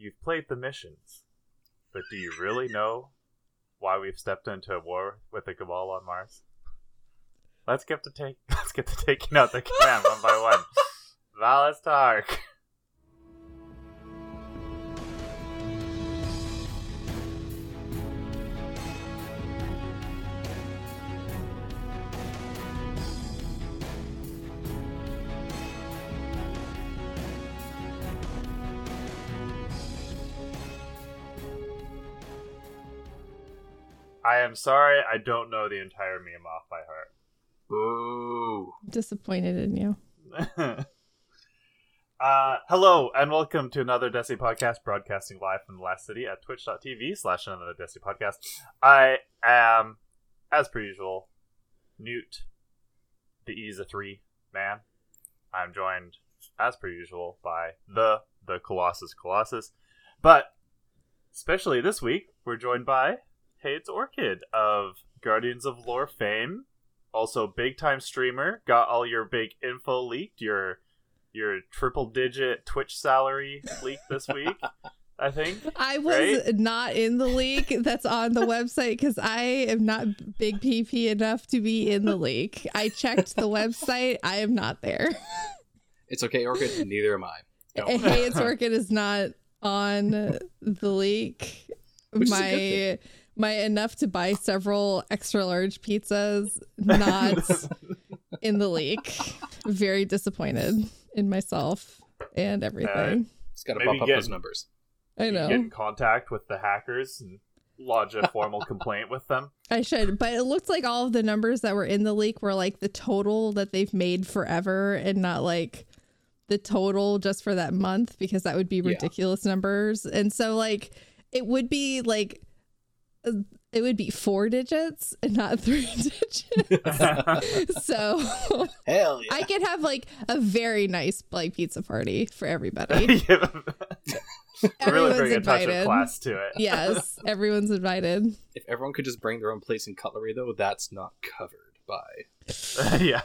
you've played the missions, but do you really know why we've stepped into a war with the Cabal on Mars? Let's get to take let's get to taking out the command one by one. Valus Ta'aurc. I am sorry, I don't know the entire meme off by heart. Boo. Disappointed in you. uh, hello, and welcome to another Desi podcast broadcasting live from the last city at twitch.tv slash another Desi podcast. I am, as per usual, Newt, the E's a three man. I'm joined, as per usual, by the the Colossus Colossus. But especially this week, we're joined by Hey, it's Orchid of Guardians of Lore fame. Also, big time streamer. Got all your big info leaked. Your your triple digit Twitch salary leaked this week. I think. I was Right? not in the leak that's on the website because I am not big PP enough to be in the leak. I checked the website. I am not there. It's okay, Orchid. Neither am I. Don't hey, it's Orchid is not on the leak. Which is a good my thing. My enough to buy several extra large pizzas not in the leak. Very disappointed in myself and everything. It's got to Maybe bump up get- those numbers. I know. Get in contact with the hackers and lodge a formal complaint with them. I should, but it looked like all of the numbers that were in the leak were like the total that they've made forever and not like the total just for that month because that would be Yeah. ridiculous numbers. And so like it would be like uh, it would be four digits and not three digits. so Hell yeah. I could have like a very nice like pizza party for everybody. really Everyone's bring a touch invited. of class to it. yes, everyone's invited. If everyone could just bring their own plates and cutlery, though, that's not covered by. yeah.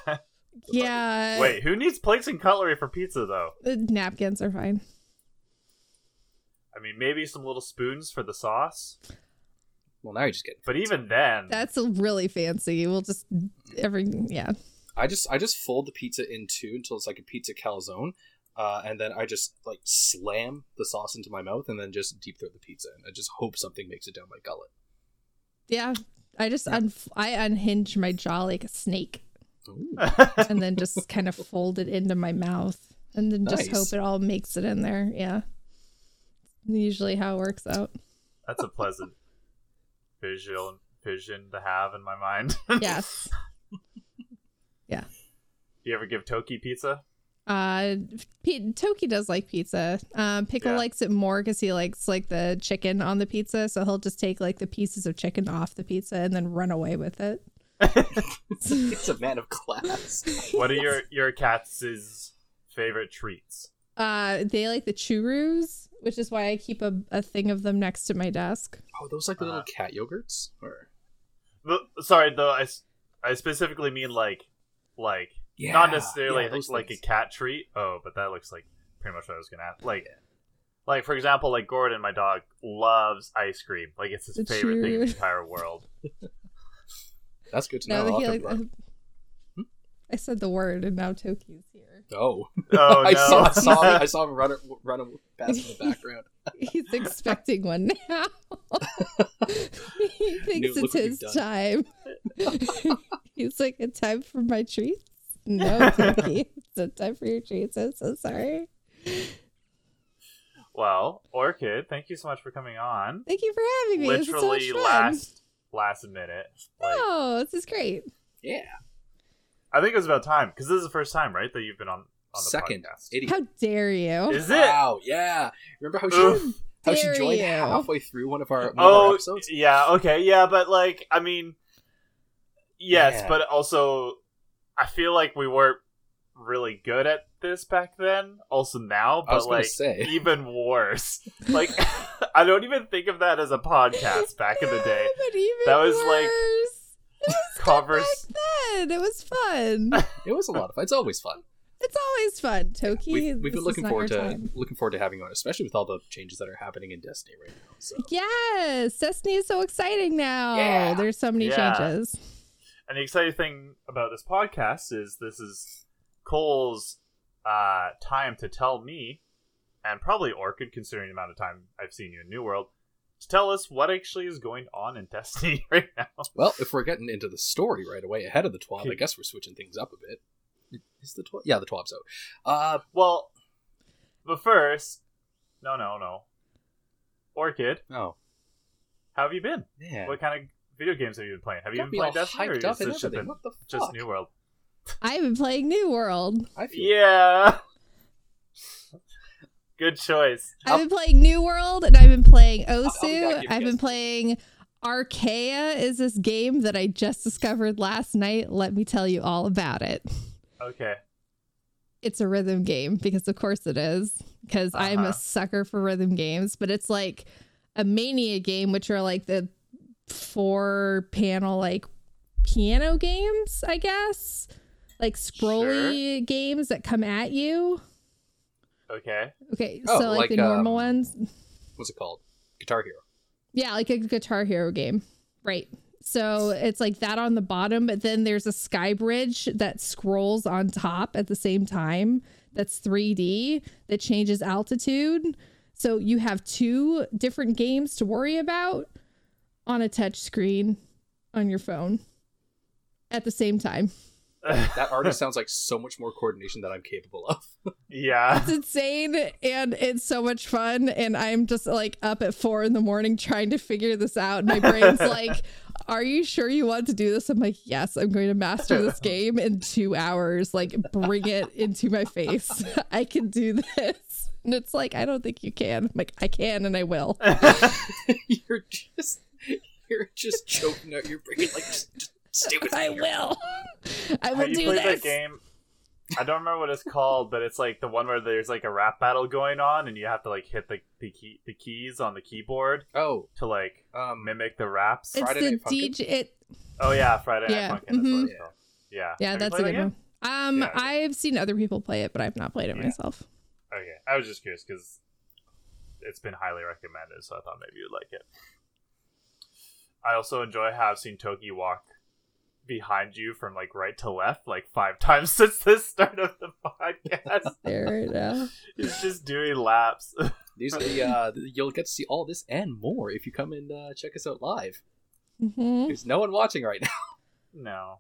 Yeah. Wait, who needs plates and cutlery for pizza though? The napkins are fine. I mean, maybe some little spoons for the sauce, Well, now you're just getting. but even then, That's really fancy. We'll just every yeah. I just I just fold the pizza in two until it's like a pizza calzone, uh, and then I just like slam the sauce into my mouth and then just deep throat the pizza, and I just hope something makes it down my gullet. Yeah. I just un- I unhinge my jaw like a snake Ooh. and then just kind of fold it into my mouth and then just Nice. hope it all makes it in there. Yeah. Usually how it works out. that's a pleasant visual vision to have in my mind. Yes. Yeah. Do you ever give Toki pizza? Uh, P- Toki does like pizza. Um, Pickle Yeah. likes it more because he likes like the chicken on the pizza, so he'll just take like the pieces of chicken off the pizza and then run away with it. it's a man of class. What are your your cats' favorite treats? Uh, they like the churros, which is why I keep a, a thing of them next to my desk. Oh, those like the little Uh, cat yogurts, or The, sorry, though, I, s- I specifically mean like like yeah, not necessarily yeah, those like a cat treat. Oh, but that looks like pretty much what I was gonna ask. Like, like for example, like Gordon, my dog, loves ice cream. Like it's his The favorite thing in the entire world. That's good to Now know. that I'll he like, to- uh, I said the word, and now Toki's here. Oh, Oh I no! saw, I saw, him, I saw him run run past in the background. He's expecting one now. he thinks Newt, it's his time. He's like, "A time for my treats." No, Toki, it's a time for your treats. I'm so sorry. well, Orchid, thank you so much for coming on. Thank you for having me. this is so Literally last last minute. Like, Oh, this is great. Yeah, I think it was about time because this is the first time, right, that you've been on on the second podcast. idiot. How dare you? Is it? Wow, yeah. Remember how she Oof. how she joined you. halfway through one of our, one of our Oh, episodes? yeah, okay, yeah, but like, I mean, yes, Yeah. but also, I feel like we weren't really good at this back then. Also now, I was but gonna like say. even worse. Like, I don't even think of that as a podcast back in the day. But even That was, like, worse. It was Covers. back then. It was fun. It was a lot of fun. It's always fun. It's always fun, Toki. We've, we've been looking forward to time. looking forward to having you on, especially with all the changes that are happening in Destiny right now. So Yes, Destiny is so exciting now. Yeah. There's so many Yeah. changes. And the exciting thing about this podcast is this is Cole's uh, time to tell me, and probably Orchid, considering the amount of time I've seen you in New World, to tell us what actually is going on in Destiny right now. Well, if we're getting into the story right away ahead of the twelve, I guess we're switching things up a bit. Is the twelve? Yeah, the twelve's out. Uh, Well, but first, no, no, no. Orchid, oh how have you been? man, What kind of video games have you been playing? Have you got been playing all Destiny, or up is this just been What the just? New World? I've been playing New World. I feel Yeah. Good choice. I've been playing New World and I've been playing Osu. I've been playing Arcaea is this game that I just discovered last night. Let me tell you all about it. Okay. It's a rhythm game because of course it is because I'm Uh-huh. a sucker for rhythm games, but it's like a mania game which are like the four panel like piano games, I guess. Like scrolly games that come at you. Okay. Okay, Oh, so like, like, the normal um, ones. what's it called? Guitar Hero. Yeah, like a Guitar Hero game. Right. So it's like that on the bottom, but then there's a sky bridge that scrolls on top at the same time. That's 3D that changes altitude. So you have two different games to worry about on a touch screen on your phone at the same time. That already sounds like so much more coordination than I'm capable of. yeah. It's insane and it's so much fun. And I'm just like up at four in the morning trying to figure this out. My brain's like, Are you sure you want to do this? I'm like, Yes, I'm going to master this game in two hours. Like, bring it into my face. I can do this. And it's like, I don't think you can. I'm like, I can and I will. you're just you're just choking out your brain like just, just stay with. I here. will. I will Have you do played this. that game? I don't remember what it's called, but it's like the one where there's like a rap battle going on, and you have to like hit the the, key, the keys on the keyboard Oh, to like um, mimic the raps. It's Friday the Night Funkin'? DJ. It, oh yeah, Friday Yeah, Night Funkin'. That's what mhm. it's called. Yeah. yeah, Have that's a good that one. Um, Yeah, yeah. I've seen other people play it, but I've not played it Yeah. myself. Okay, I was just curious because it's been highly recommended, so I thought maybe you'd like it. I also enjoy have seen Toki walk behind you from like right to left like five times since the start of the podcast. There, now. He's just doing laps. these the, uh, you'll get to see all this and more if you come and uh, check us out live. hmm There's no one watching right now. no,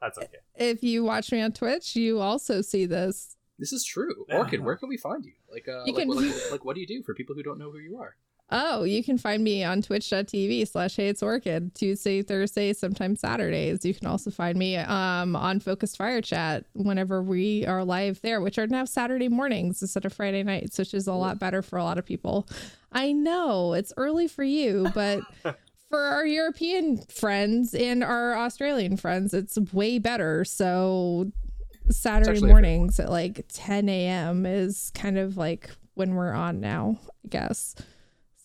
that's okay. If you watch me on Twitch, you also see this. This is true. Orchid, where can we find you? Like, uh, You like, can- what, like, like, what do you do for people who don't know who you are? Oh, you can find me on twitch.tv slash hey it's orchid Tuesday, Thursday, sometimes Saturdays. You can also find me um on Focused Fire Chat whenever we are live there, which are now Saturday mornings instead of Friday nights, which is a lot better for a lot of people. I know it's early for you, but for our European friends and our Australian friends, it's way better. So Saturday mornings at like 10 a.m. is kind of like when we're on now, I guess.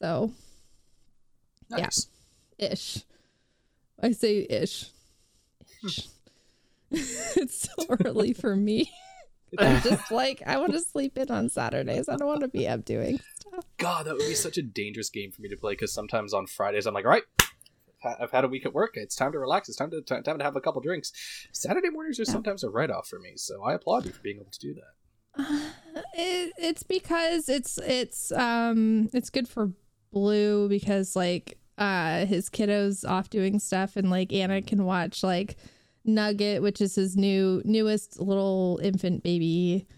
So Yeah. Ish. I say ish. Ish. it's so early for me. I'm just like I want to sleep in on Saturdays. I don't want to be up doing stuff. God, that would be such a dangerous game for me to play because sometimes on Fridays I'm like, all right, I've had a week at work. It's time to relax. It's time to time to have a couple drinks. Saturday mornings are Yeah. sometimes a write off for me, so I applaud you for being able to do that. It, it's because it's it's um it's good for Blue because like uh his kiddos off doing stuff and like Anna can watch like Nugget, which is his new newest little infant baby.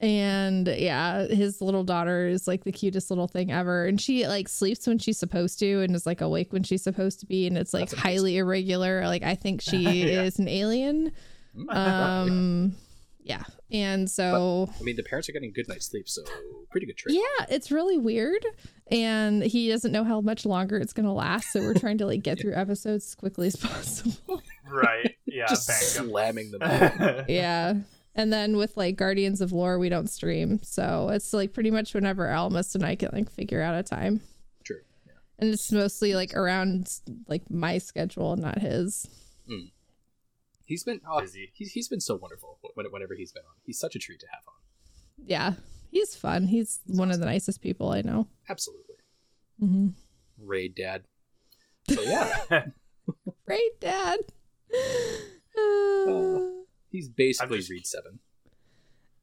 And yeah his little daughter is like the cutest little thing ever and she like sleeps when she's supposed to and is like awake when she's supposed to be and it's like That's amazing. highly irregular like i think she Yeah. is an alien um yeah and so I mean, the parents are getting good night's sleep, so pretty good trick. yeah it's really weird and he doesn't know how much longer it's gonna last so we're trying to like get through episodes as quickly as possible Right? Yeah. Just bank 'em. slamming them. yeah and then with like guardians of lore we don't stream so it's like pretty much whenever almost and i can like figure out a time True. Yeah. and it's mostly like around like my schedule not his hmm. He's been oh, busy. he's, he's been so wonderful whenever he's been on. He's such a treat to have on. Yeah, he's fun. He's one of the nicest people I know. Absolutely. Mm-hmm. Raid dad. So yeah, Great dad. Uh, he's basically just- Reed Seven.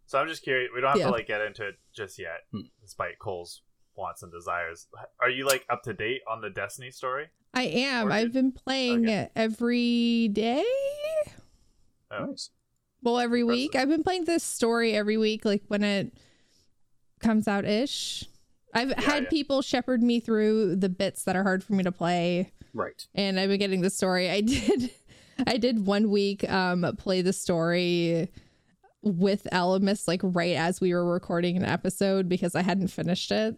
So I'm just curious. We don't have Yeah. to like get into it just yet, Hmm. despite Cole's wants and desires. Are you like up to date on the Destiny story? I am. Orchid? I've been playing Okay. it every day. Oh. Nice. Well, every Impressive. week. I've been playing this story every week, like when it comes out ish. I've had yeah. people shepherd me through the bits that are hard for me to play, Right. and I've been getting the story. I did, I did one week um play the story with Elemist like right as we were recording an episode because I hadn't finished it.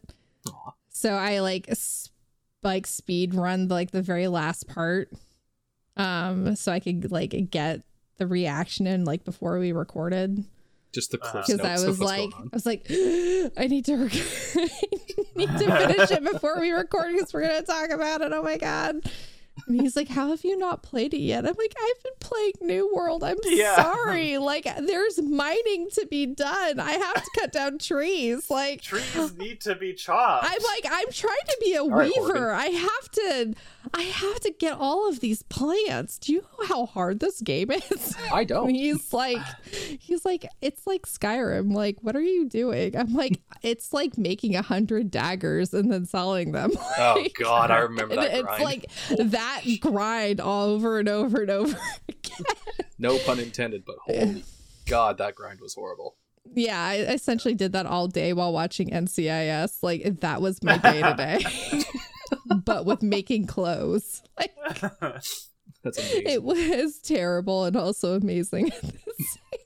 Aw. So I like s- like speed run like the very last part, um, so I could like get the reaction in like before we recorded Just the Uh-huh. because notes I was like. I was like I need to rec- I need to finish it before we record because we're gonna talk about it. Oh my god. And he's like, How have you not played it yet? I'm like, I've been playing New World. I'm Yeah. sorry. Like, there's mining to be done. I have to cut down trees. Like, Trees need to be chopped. I'm like, I'm trying to be a right, weaver. I have to, I have to get all of these plants. Do you know how hard this game is? I don't. He's like, he's like, it's like Skyrim. Like, what are you doing? I'm like, it's like making a hundred daggers and then selling them. Oh Like, God, I remember and that it's grind. like that grind all over and over and over again. no pun intended, but holy God, that grind was horrible. Yeah, I essentially did that all day while watching NCIS. Like that was my day today. but with making clothes. Like That's amazing. it was terrible and also amazing at the same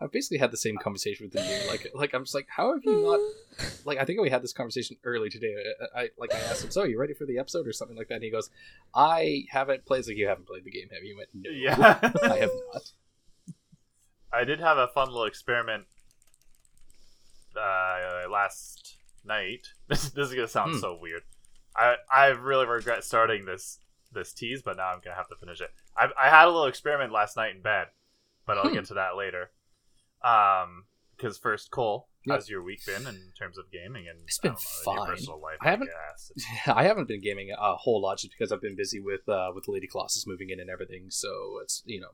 I've basically had the same conversation with you. Like, like I'm just like, how have you not? Like, I think we had this conversation early today. I, I like I asked him, so are you ready for the episode or something like that? And he goes, I haven't played. It's Like, you haven't played the game, have you? I went, no, yeah. I have not. I did have a fun little experiment uh, last night. This, this is gonna sound Hmm. so weird. I I really regret starting this this tease, but now I'm gonna have to finish it. I I had a little experiment last night in bed, but I'll Hmm. get to that later. Um, because first, Cole, Yep. how's your week been in terms of gaming and It's been I know, fine. personal life? I haven't- guess. I haven't been gaming a whole lot just because I've been busy with uh, with Lady Colossus moving in and everything. So it's you know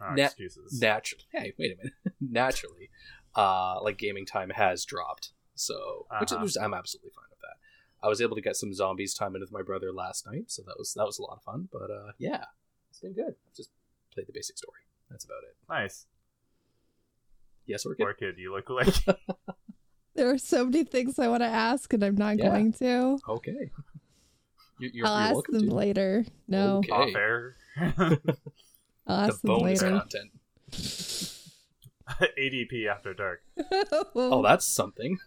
Oh, Na- excuses. naturally. Hey, wait a minute. naturally, uh, like gaming time has dropped. So which Uh-huh. is I'm absolutely fine with that. I was able to get some zombies time in with my brother last night, so that was that was a lot of fun. But uh, yeah, it's been good. I've just played the basic story. That's about it. nice. Yes, we're good. Orchid, you look like There are so many things I want to ask and I'm not Yeah. going to. Okay. You, you're, I'll you're ask them to. later. No, Okay. off air. I'll The ask them bonus later. content. ADP after dark. Oh, that's something.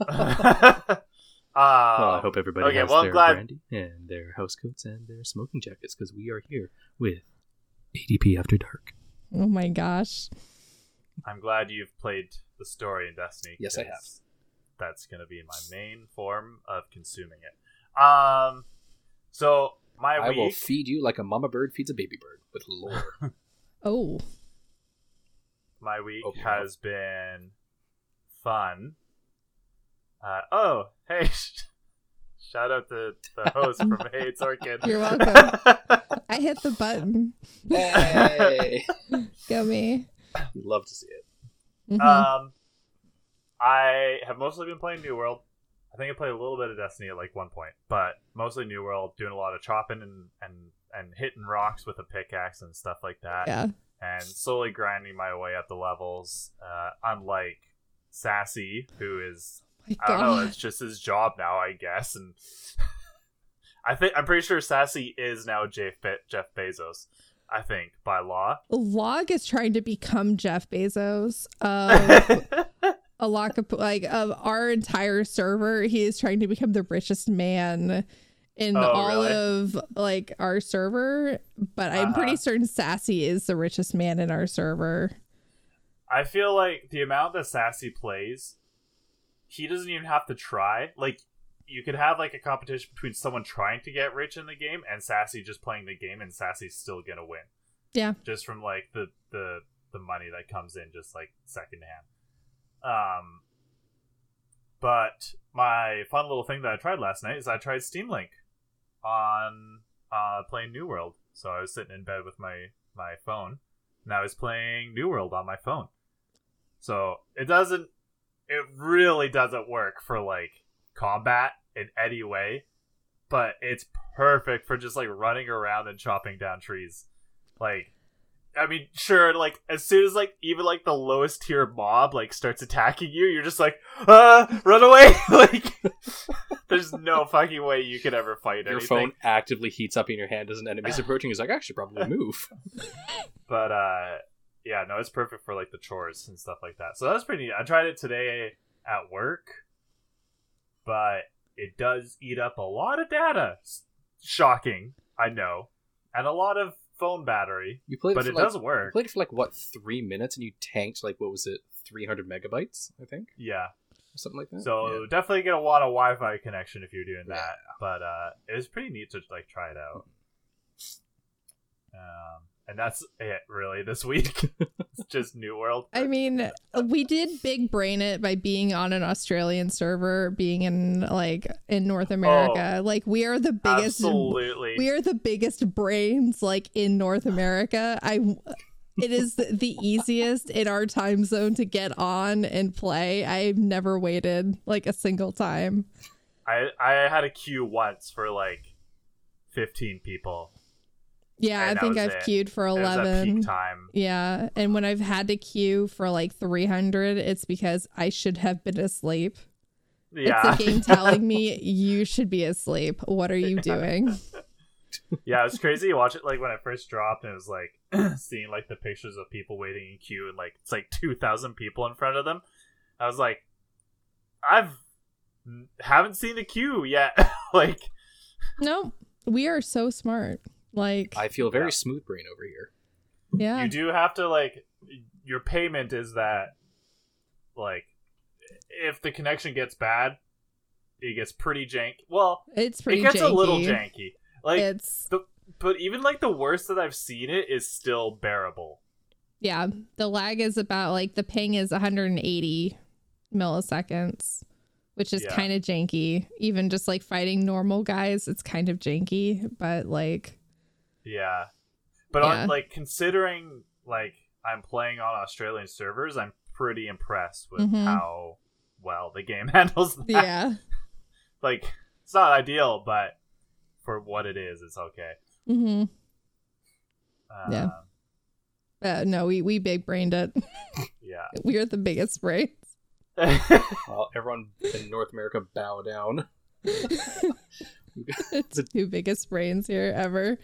uh, well, I hope everybody okay, has well, I'm their glad- brandy and their house coats and their smoking jackets because we are here with ADP After Dark. oh my gosh. I'm glad you've played the story in Destiny. Yes, I 'cause have. That's going to be my main form of consuming it. Um, so my I week. will feed you like a mama bird feeds a baby bird with lore. Oh, my week Okay. has been fun. Uh, oh, hey! Shout out to the host from Hey It's Orchid. You're welcome. I hit the button. hey, Go me. you love to see it. Mhm. um, I have mostly been playing New World. I think I played a little bit of Destiny at like one point, but mostly New World, doing a lot of chopping and and and hitting rocks with a pickaxe and stuff like that, yeah. and slowly grinding my way up the levels. Uh, unlike Sassy, who is My I don't know, it's just his job now, I guess, and I think I'm pretty sure Sassy is now Jeff Be- Jeff Bezos. I think by law. Log is trying to become Jeff Bezos of a lot of like of our entire server. He is trying to become the richest man in Oh, all really? of like our server. But I'm pretty Uh-huh. certain Sassy is the richest man in our server. I feel like the amount that Sassy plays, he doesn't even have to try. Like, you could have like a competition between someone trying to get rich in the game and Sassy just playing the game, and Sassy's still gonna win. Yeah. just from like the the the money that comes in just like secondhand. Um, but my fun little thing that I tried last night is I tried Steam Link on uh playing New World. So I was sitting in bed with my my phone, and I was playing New World on my phone. So it doesn't, it really doesn't work for like combat in any way, but it's perfect for just like running around and chopping down trees. Like, I mean, sure, like as soon as like even like the lowest tier mob like starts attacking you, you're just like, ah, run away! like, there's no fucking way you could ever fight Your anything. phone actively heats up in your hand as an enemy's approaching. He's like, I should probably move. But uh yeah, no, it's perfect for like the chores and stuff like that. So that's pretty neat. I tried it today at work, but it does eat up a lot of data. Shocking, I know. And a lot of phone battery, You played, but it like, does You work. played for like what three minutes, and you tanked like what was it, three hundred megabytes? I think, Yeah. something like that. So Yeah. definitely get a lot of Wi-Fi connection if you're doing that. Yeah. But uh it was pretty neat to like try it out. Um and that's it really this week. it's just New World. I mean, we did big brain it by being on an Australian server, being in like in North America. Oh, like we are the biggest Absolutely. we are the biggest brains like in North America. I it is the easiest in our time zone to get on and play. I've never waited like a single time. I I had a queue once for like fifteen people. Yeah, And I think I've it. queued for It was at 11. peak time. Yeah, and when I've had to queue for like 300, it's because I should have been asleep. Yeah, It's the game telling me you should be asleep. What are you doing? yeah, it was crazy to watch it like when it first dropped, and it was like seeing like the pictures of people waiting in queue, and like it's like two thousand people in front of them. I was like, I've haven't seen the queue yet. like, No, we are so smart. Like, I feel very Yeah. smooth brain over here. yeah, you do have to like your payment is that like if the connection gets bad, it gets pretty janky. Well, it's pretty it gets janky. a little janky. Like it's the, but even like the worst that I've seen it is still bearable. yeah, the lag is about like the ping is 180 milliseconds, which is Yeah. kind of janky. Even just like fighting normal guys, it's kind of janky, but like Yeah. But Yeah. on like considering like I'm playing on Australian servers, I'm pretty impressed with Mhm. how well the game handles that. yeah. Like it's not ideal, but for what it is, it's okay. hmm Yeah. Um, Uh, no, we we big brained it. yeah. we are the biggest brains. Well, everyone in North America bow down. the two biggest brains here ever.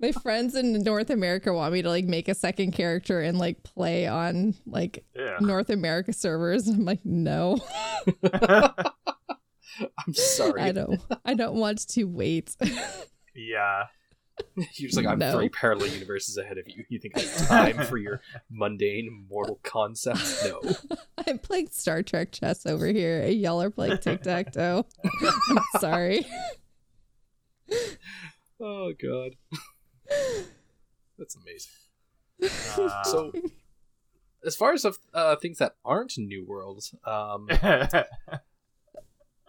My friends in North America want me to like make a second character and like play on like yeah. North America servers. I'm like, no, I'm sorry. I don't. I don't want to wait. yeah. You're just like, I'm No. three parallel universes ahead of you. You think it's time for your mundane mortal concepts? No. I'm playing Star Trek chess over here. Y'all are playing tic tac toe. Sorry. Oh god. That's amazing. Uh, So, as far as uh, things that aren't new worlds, um,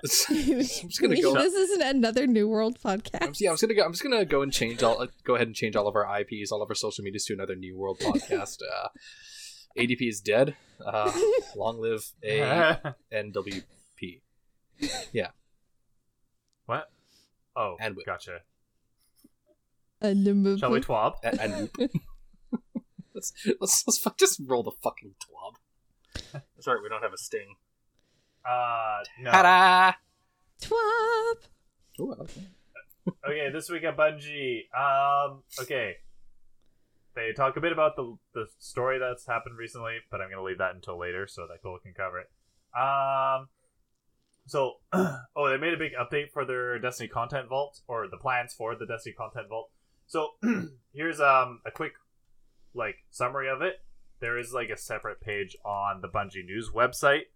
I'm just gonna go. this isn't another New World I'm, podcast. yeah, I'm just gonna go. I'm just gonna go and change all. Uh, go ahead and change all of our IPs, all of our social medias to another New World podcast. Uh, ADP is dead. Uh, long live ANWP. Yeah. What? Oh, And whip. gotcha. And the Shall we twab? And, and let's let's let's fu- just roll the fucking twab. Sorry, we don't have a sting. Uh, no. Ta-da! Twop. Ooh, I like that. okay, this week at Bungie. Um, okay. They talk a bit about the the story that's happened recently, but I'm gonna leave that until later so that Cole can cover it. Um, so oh, they made a big update for their Destiny content vault or the plans for the Destiny content vault. So here's um a quick like summary of it. There is like a separate page on the Bungie News website.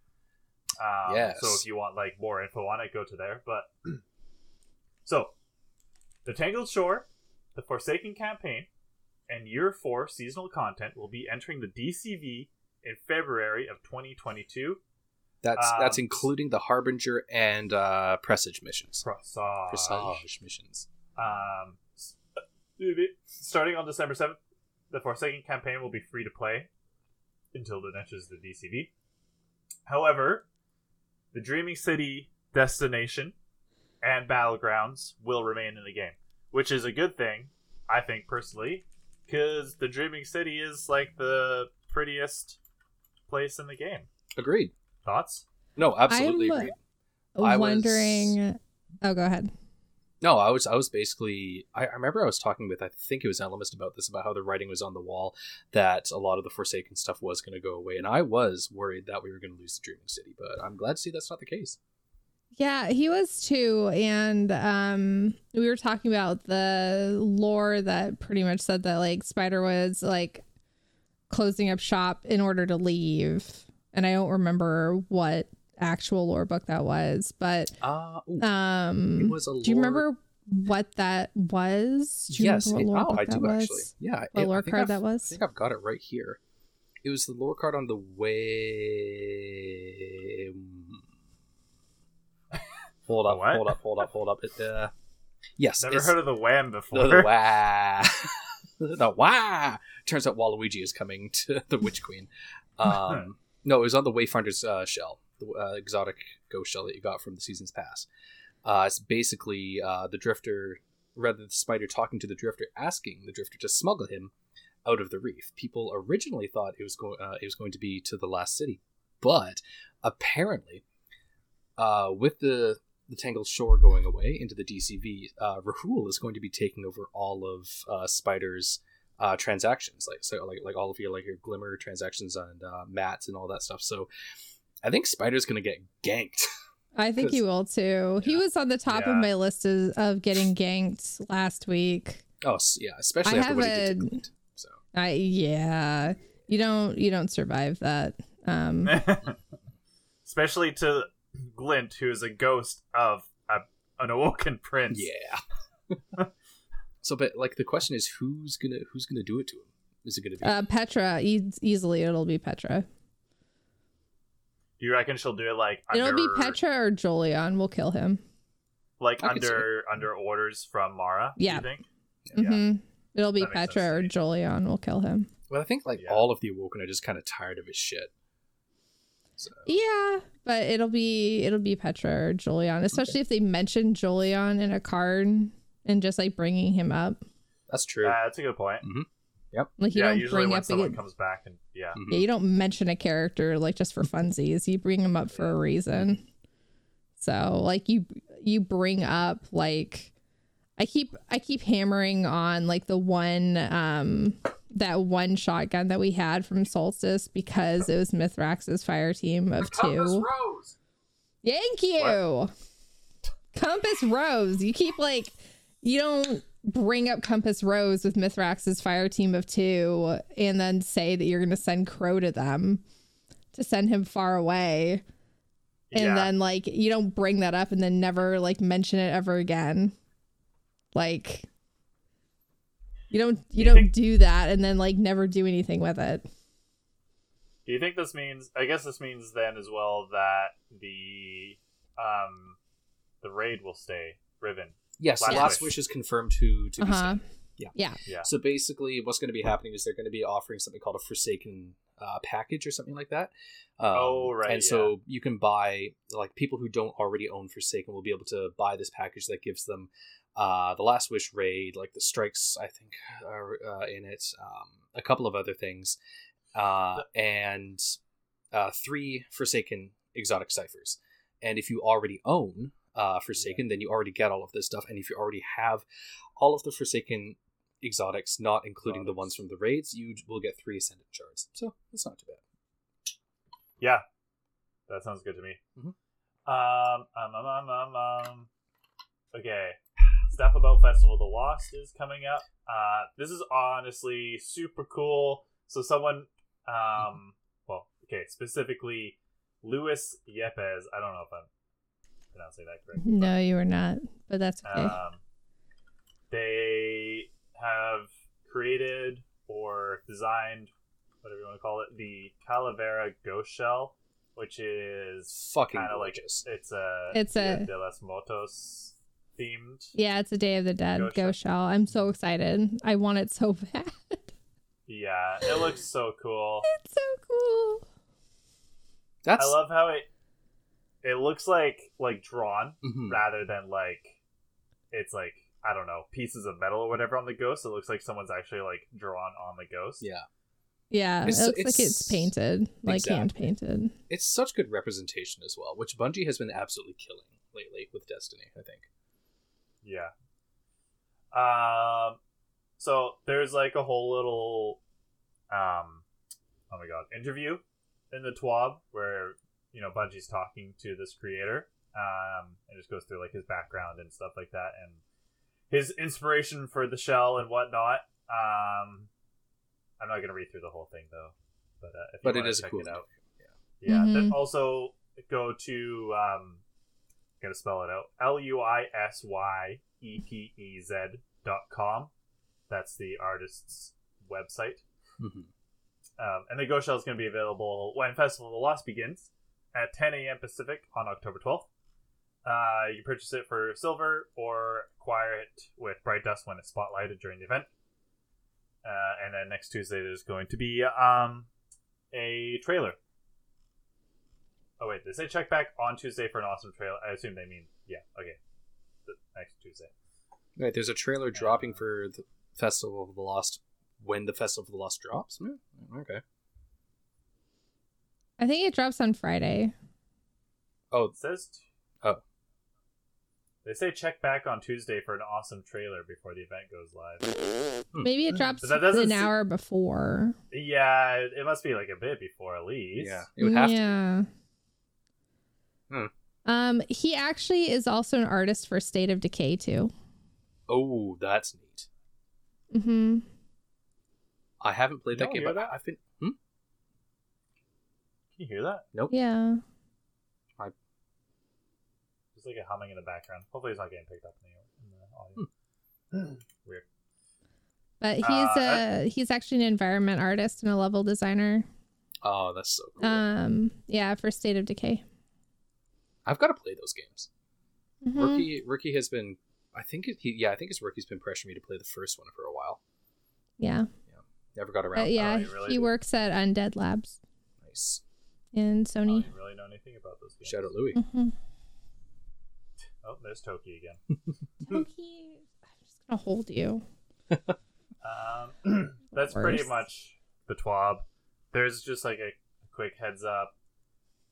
Um, Yes. So if you want like more info on it, go to there. But so, the Tangled Shore, the Forsaken campaign, and Year 4 seasonal content will be entering the DCV in February of 2022. That's that's Um, including the Harbinger and uh, Presage missions. Presage. Presage missions. Um, starting on December 7th, the Forsaken campaign will be free to play until it enters the DCV. However, the Dreaming City destination and battlegrounds will remain in the game, which is a good thing, I think personally, because the Dreaming City is like the prettiest place in the game. Agreed. Thoughts? No, absolutely I'm- agreed. I was- Wondering. Oh, go ahead. No, I was I was basically I, I remember I was talking with I think it was Elemist about this about how the writing was on the wall that a lot of the Forsaken stuff was going to go away, and I was worried that we were going to lose the Dreaming City, but I'm glad to see that's not the case. Yeah, he was too. And um we were talking about the lore that pretty much said that like Spider was like closing up shop in order to leave. And I don't remember what actual lore book that was, but Uh, ooh, it um was a do you remember what that was? Do you yes, it- what lore oh, book I that do was? actually. Yeah, What it- lore card I've- that was. I think I've got it right here. It was the lore card on the way. Hold up, What? hold up, hold up, hold up. It, uh, yes, Never it's- heard of the Wham before. the, the wah. the wah. Turns out Waluigi is coming to the Witch Queen. Um, no, it was on the Wayfinder's uh, shell, the uh, exotic ghost shell that you got from the season's pass. Uh, it's basically uh, the Drifter, rather the spider talking to the Drifter, asking the Drifter to smuggle him out of the reef. People originally thought it was going uh, it was going to be to the last city, but apparently, uh, with the the Tangled Shore going away into the DCV, Rahool is going to be taking over all of Spider's uh, transactions, like so, like like all of your like your Glimmer transactions and uh, mats and all that stuff. So, I think Spider's going to get ganked. I think he 'Cause- will too. He was on the top Yeah. of my list of, of getting ganked last week. oh yeah, especially I after what he did to have a- So I yeah. You don't you don't survive that. Um Especially to Glint, who is a ghost of a, an awoken prince. yeah. so, but like the question is, who's gonna who's gonna do it to him? Is it gonna be? uh Petra e- easily it'll be Petra. Do you reckon she'll do it like under, It'll be Petra or Jolion will kill him. like I under under orders from Mara? Yeah. You think? Mhm. It'll be That Petra sense to or me. Jolion will kill him. well, I think like Yeah. all of the Awoken are just kind of tired of his shit. So Yeah, but it'll be it'll be Petra or Jolion, especially if they mention Jolion in a card and just like bringing him up. that's true. Uh, that's a good point. Yep. Like you yeah, don't usually bring when up someone a, comes back and yeah. Mhm. yeah, you don't mention a character like just for funsies. You bring him up for a reason. So like you you bring up like I keep I keep hammering on like the one um that one shotgun that we had from Solstice because it was Mithrax's fire team of two. Rose. Thank you. Compass Rose. You keep like you don't bring up Compass Rose with Mithrax's fire team of two and then say that you're gonna send Crow to them to send him far away. And yeah. then like you don't bring that up and then never like mention it ever again. Like you don't you, Do you don't think- do that and then like never do anything with it. Do you think this means? I guess this means then as well that the um the raid will stay Riven. Yes, Last last, Wish. wish is confirmed to to be Uh-huh. sent. Yeah. Yeah. So basically, what's going to be happening is they're going to be offering something called a Forsaken uh, package or something like that. Um, Oh, right, And so you can buy like people who don't already own Forsaken will be able to buy this package that gives them uh, the Last Wish raid, like the strikes I think are uh, in it, um, a couple of other things, uh, and uh, three Forsaken exotic ciphers. And if you already own uh, Forsaken, then you already get all of this stuff. And if you already have all of the Forsaken exotics, not including the ones from the raids, you will get three ascendant shards. So that's not too bad. Yeah, that sounds good to me. Mhm. Um, um, um, um, um, um, okay. Stuff about Festival of the Lost is coming up. Uh, this is honestly super cool. So someone, um, well, okay, specifically Luis Yepez. I don't know if I'm pronouncing that correctly. but, No, you are not. But that's okay. Um, they have created or designed, whatever you want to call it, the Calavera Ghost Shell, which is Fucking kind of like gorgeous. it's a It's Dia a- de los Muertos themed. Yeah, it's a Day of the Dead Ghost ghost shell. I'm so excited. I want it so bad. Yeah, it looks so cool. it's so cool. That's I love how it it looks like like drawn Mhm. rather than like it's like I don't know pieces of metal or whatever on the ghost. It looks like someone's actually like drawn on the ghost. Yeah, Yeah, It's- it looks it's- like it's painted, like hand painted. it's such good representation as well, which Bungie has been absolutely killing lately with Destiny. I think. Yeah. Um. So there's like a whole little, um, oh my god, interview in the TWAB where you know Bungie's talking to this creator, um, and just goes through like his background and stuff like that, and his inspiration for the shell and whatnot. Um, I'm not gonna read through the whole thing though, but uh, if you But it wanna a check cool it out, interview, yeah. Mhm. Then also go to um, gonna spell it out. L U I S Y E P E Z dot com. That's the artist's website. Mhm. Um, and the Ghost Shell is going to be available when Festival of the Lost begins at 10 a.m. Pacific on October 12th. Uh, you purchase it for silver or acquire it with Bright Dust when it's spotlighted during the event. Uh, and then next Tuesday there's going to be um, a trailer. Oh wait, they say check back on Tuesday for an awesome trailer. I assume they mean yeah, okay, the next Tuesday. Right, there's a trailer dropping for the Festival of the Lost when the Festival of the Lost drops. Hmm, Okay. I think it drops on Friday. Oh, It says. T- Oh. They say check back on Tuesday for an awesome trailer before the event goes live. Hmm. Maybe it drops that an se- hour before. Yeah, it it must be like a bit before at least. yeah, it would have to. yeah. Hmm. Um, he actually is also an artist for State of Decay too. Oh, that's neat. Mm-hmm. I haven't played that No, game, but not- I've been. Hmm? Can you hear that? Nope. Yeah. There's like a humming in the background. Hopefully, it's not getting picked up in the, in the audio. Weird. But he's Uh, a he's actually an environment artist and a level designer. Oh, that's so cool. Um, yeah, for State of Decay. I've got to play those games. Mhm. Rookie, Rookie has been. I think it, he, yeah, I think his rookie's been pressuring me to play the first one for a while. Yeah, Yeah. Never got Uh, around. yeah. you really he do. works at Undead Labs Nice. In I Sony. don't really know anything about those games. Shout out Louis. Mhm. Oh, there's Toki again. Toki, I'm just gonna hold you. Um, that's pretty much the TWAB. There's just like a quick heads up.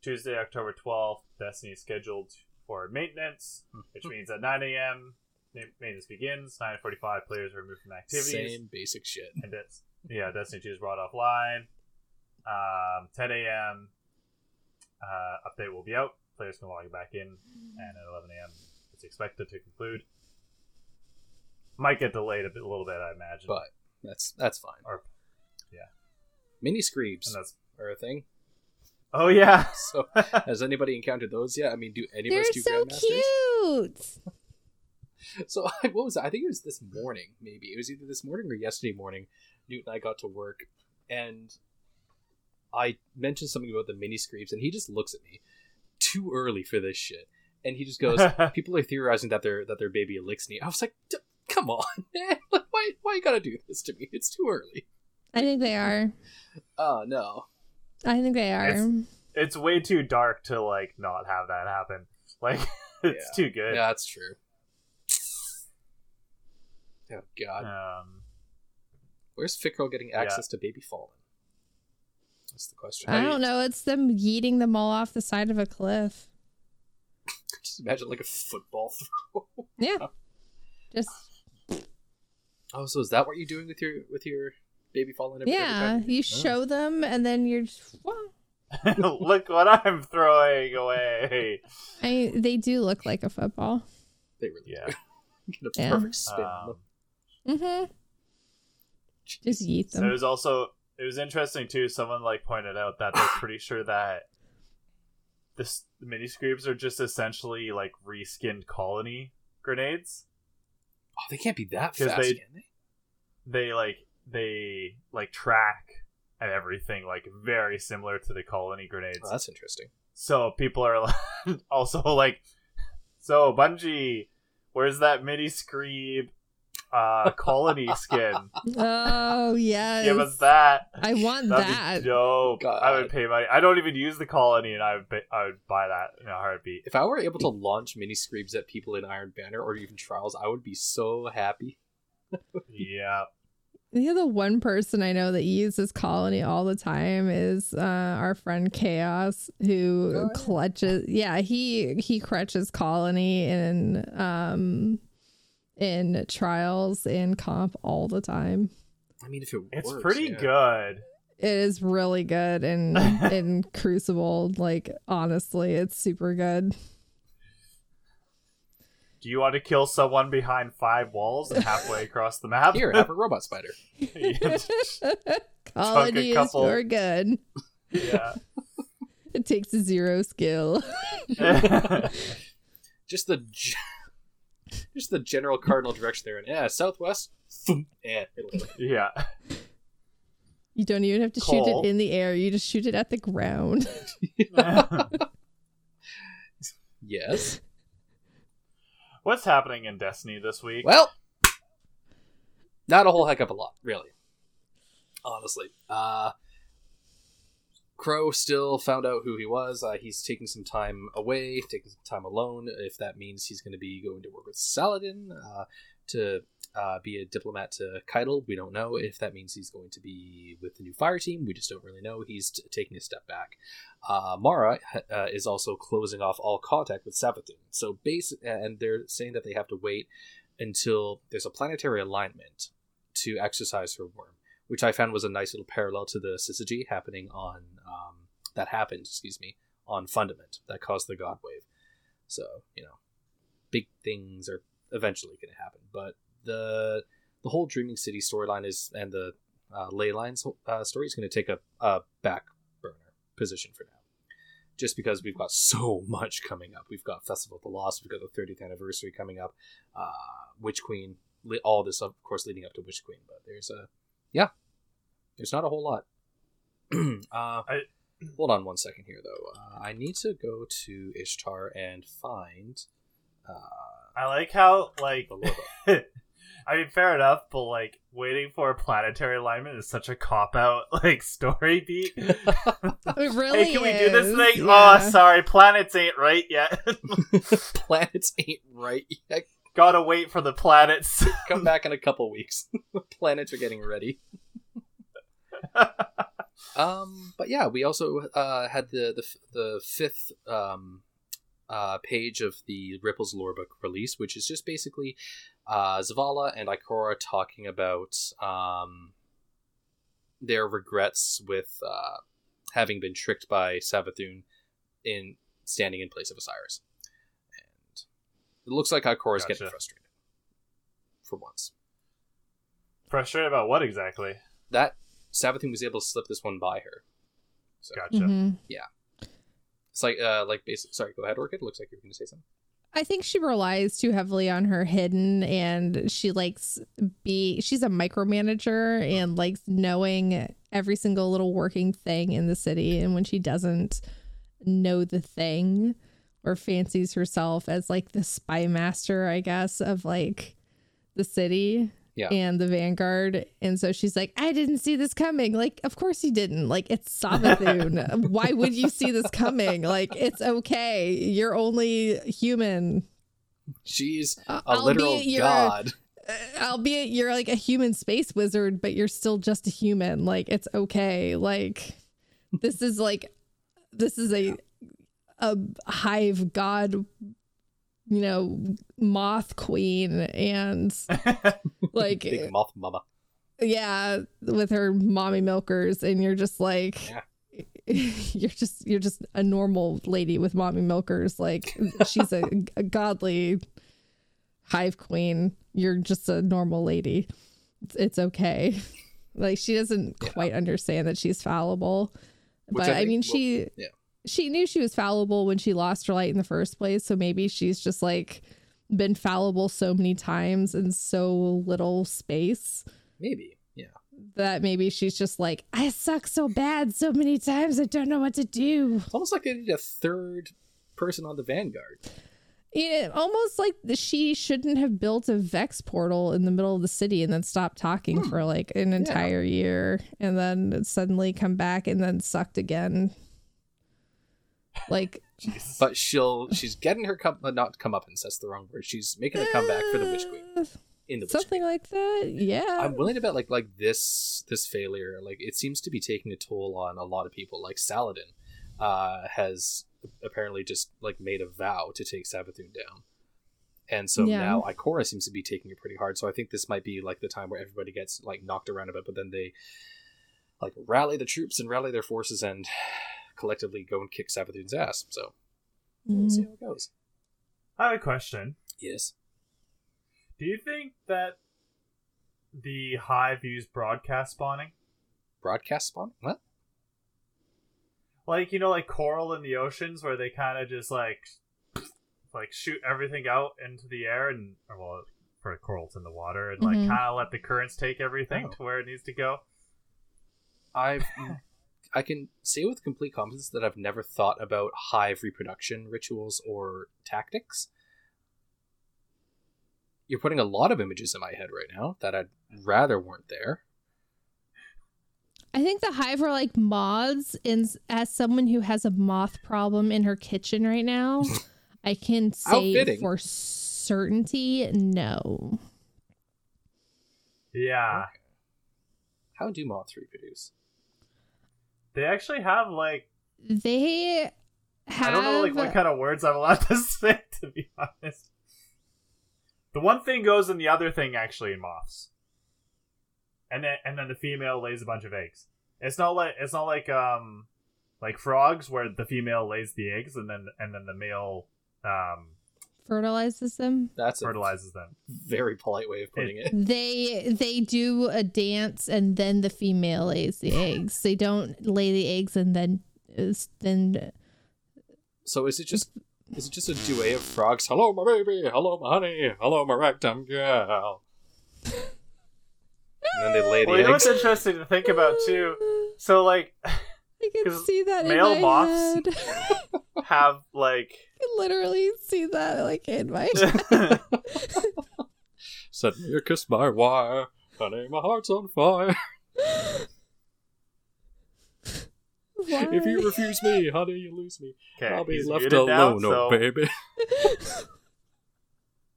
Tuesday, October 12th, Destiny is scheduled for maintenance, which means at 9 a.m. maintenance begins. 9:45 players are removed from activities. Same basic shit. And it's yeah, Destiny 2 is brought offline. Um, 10 a.m. Uh, update will be out. Players can log back in, and at 11 a.m. it's expected to conclude. Might get delayed a, bit, a little bit, I imagine. But that's that's fine. or Mini screebs are a thing. oh yeah. So, has anybody encountered those yet? I mean, do any of They're us do so grandmasters? cute. So what was it? I think it was this morning, maybe it was either this morning or yesterday morning. Newt and I got to work, and I mentioned something about the mini screebs, and he just looks at me. Too early for this shit, and he just goes, "People are theorizing that they're that their baby Eliksni." I was like, "D- "Come on, man! Like, why why you gotta do this to me? It's too early." I think they are. Oh no, I think they are. It's- it's way too dark to like not have that happen. Like it's Yeah. too good. yeah, that's true. Oh god, Um, where's Fikrul getting Yeah. access to Baby Fallen? That's the question. I don't know. It's them yeeting them all off the side of a cliff. Just imagine like a football throw. Yeah. Just Oh, so is that what you're doing with your with your baby falling? Every, every yeah. time? You Oh. show them and then you're just, "Whoa." look what I'm throwing away. I they do look like a football. They really Yeah. do. Get a Yeah. perfect spin Um. Mm-hmm. Just yeet them. it was also it was interesting too. Someone like pointed out that they're pretty sure that this the mini screebs are just essentially like reskinned colony grenades. Oh, they can't be that fast, they- can they? They like they like track and everything like very similar to the colony grenades. Oh, that's interesting. So people are also like, so Bungie, where's that mini screeb uh colony skin? Oh yes. Give us that. I want That'd that. be dope. I would God. pay money. I don't even use the colony, and I would pay, I would buy that in a heartbeat. If I were able to launch mini screebs at people in Iron Banner or even Trials, I would be so happy. yeah. The other one person I know that uses colony all the time is uh, our friend Chaos, who Oh, clutches. Yeah, he he crutches colony in um in trials and comp all the time. I mean, if it It's works, pretty yeah. good. It is really good in in Crucible. Like honestly, it's super good. Do you want to kill someone behind five walls and halfway across the map? Here, have a robot spider. colony is couple- for good. yeah. It takes a zero skill. Just the, g- just the general cardinal direction there, and yeah, southwest. Yeah, yeah. You don't even have to Cole. shoot it in the air. You just shoot it at the ground. Yes. What's happening in Destiny this week? Well, not a whole heck of a lot, really. Honestly, uh, Crow still found out who he was. Uh, he's taking some time away, taking some time alone. If that means he's going to be going to work with Saladin uh, to uh, be a diplomat to Caiatl, we don't know. If that means he's going to be with the new fire team, we just don't really know. He's t- taking a step back. Uh, Mara uh, is also closing off all contact with Savathun. So base, and they're saying that they have to wait until there's a planetary alignment to exercise her worm, which I found was a nice little parallel to the syzygy happening on um, that happened, excuse me, on Fundament that caused the God Wave. So you know, big things are eventually going to happen, but the the whole Dreaming City storyline is and the uh, ley lines uh, story is going to take a, a back burner position for now. Just because we've got so much coming up, we've got Festival of the Lost, we've got the 30th anniversary coming up, uh, Witch Queen, all this of course leading up to Witch Queen. But there's a yeah, there's not a whole lot. uh, I- hold on one second here though. Uh, I need to go to Ishtar and find uh, I like how like. I mean fair enough, but like waiting for a planetary alignment is such a cop out like story beat. It really hey, can we do this thing? yeah. Oh, sorry, planets ain't right yet. Planets ain't right yet. Gotta wait for the planets. Come back in a couple weeks. Planets are getting ready. um, but yeah, we also uh, had the the, the fifth um, uh, page of the Ripples lore book release, which is just basically uh, Zavala and Ikora talking about um, their regrets with uh, having been tricked by Savathun in standing in place of Osiris. And it looks like Ikora's getting frustrated for once. Frustrated about what exactly? that Savathun was able to slip this one by her. So Gotcha. Mhm. it's like uh like basic sorry, go ahead, Orchid. Looks like you're gonna say something. I think she relies too heavily on her hidden and she likes be she's a micromanager and likes knowing every single little working thing in the city and when she doesn't know the thing or fancies herself as like the spy master I guess of like the city Yeah. and the vanguard. And so she's like I didn't see this coming. Like of course you didn't. Like it's Savathun. Why would you see this coming? Like it's okay. You're only human. She's Uh, a literal albeit god. uh, albeit you're like a human space wizard but you're still just a human. Like it's okay. Like this is like this is a a hive god you know moth queen and like Big moth mama. yeah with her mommy milkers and you're just like Yeah. you're just you're just a normal lady with mommy milkers like she's a, a godly hive queen you're just a normal lady it's, it's okay like she doesn't Yeah. quite understand that she's fallible Which but I i, mean will- she yeah. She knew she was fallible when she lost her light in the first place so maybe she's just like been fallible so many times in so little space Maybe. Yeah. that maybe she's just like, I suck so bad so many times, I don't know what to do. It's almost like they need a third person on the Vanguard. Yeah, almost like the- she shouldn't have built a Vex portal in the middle of the city and then stopped talking hmm. for like an entire year and then suddenly come back and then sucked again. Like, Jesus. But she'll she's getting her come uh, not come up and that's the wrong word. She's making a comeback for the Witch Queen uh, in the Witch something Queen. like that. Yeah. I'm willing to bet like like this this failure like it seems to be taking a toll on a lot of people. Like Saladin uh, has apparently just like made a vow to take Savathun down, and so Yeah. now Ikora seems to be taking it pretty hard. So I think this might be like the time where everybody gets like knocked around a bit, but then they like rally the troops and rally their forces and collectively go and kick Savathun's ass. So we'll see Mhm. how it goes. I have a question. Yes. Do you think that the Hive use broadcast spawning? Broadcast spawn? What? Like you know, like coral in the oceans, where they kind of just like, like shoot everything out into the air, and or well, for corals in the water, and like Mhm. kind of let the currents take everything Oh. to where it needs to go. I've I can say with complete confidence that I've never thought about hive reproduction rituals or tactics. You're putting a lot of images in my head right now that I'd rather weren't there. I think the hive are like moths, and as someone who has a moth problem in her kitchen right now, I can say for certainty no. Yeah, How do moths reproduce? They actually have like They have. I don't know like what kind of words I'm allowed to say to be honest. The one thing goes in the other thing actually in moths. And then and then the female lays a bunch of eggs. It's not like it's not like um like frogs where the female lays the eggs and then and then the male um fertilizes them. That's a fertilizes them. very polite way of putting it. They they do a dance and then the female lays the eggs. They don't lay the eggs and then then So is it just is it just a duet of frogs? Hello, my baby. Hello, my honey. Hello, my rectum girl. And then they lay the Well, you know what's interesting to think about too? So like I can see that male in my moths- head. have like I can literally see that like in my head. Send me a kiss, by wire. Honey, my heart's on fire. If you refuse me, honey, you lose me. okay, I'll be left muted now, alone, oh, so oh baby.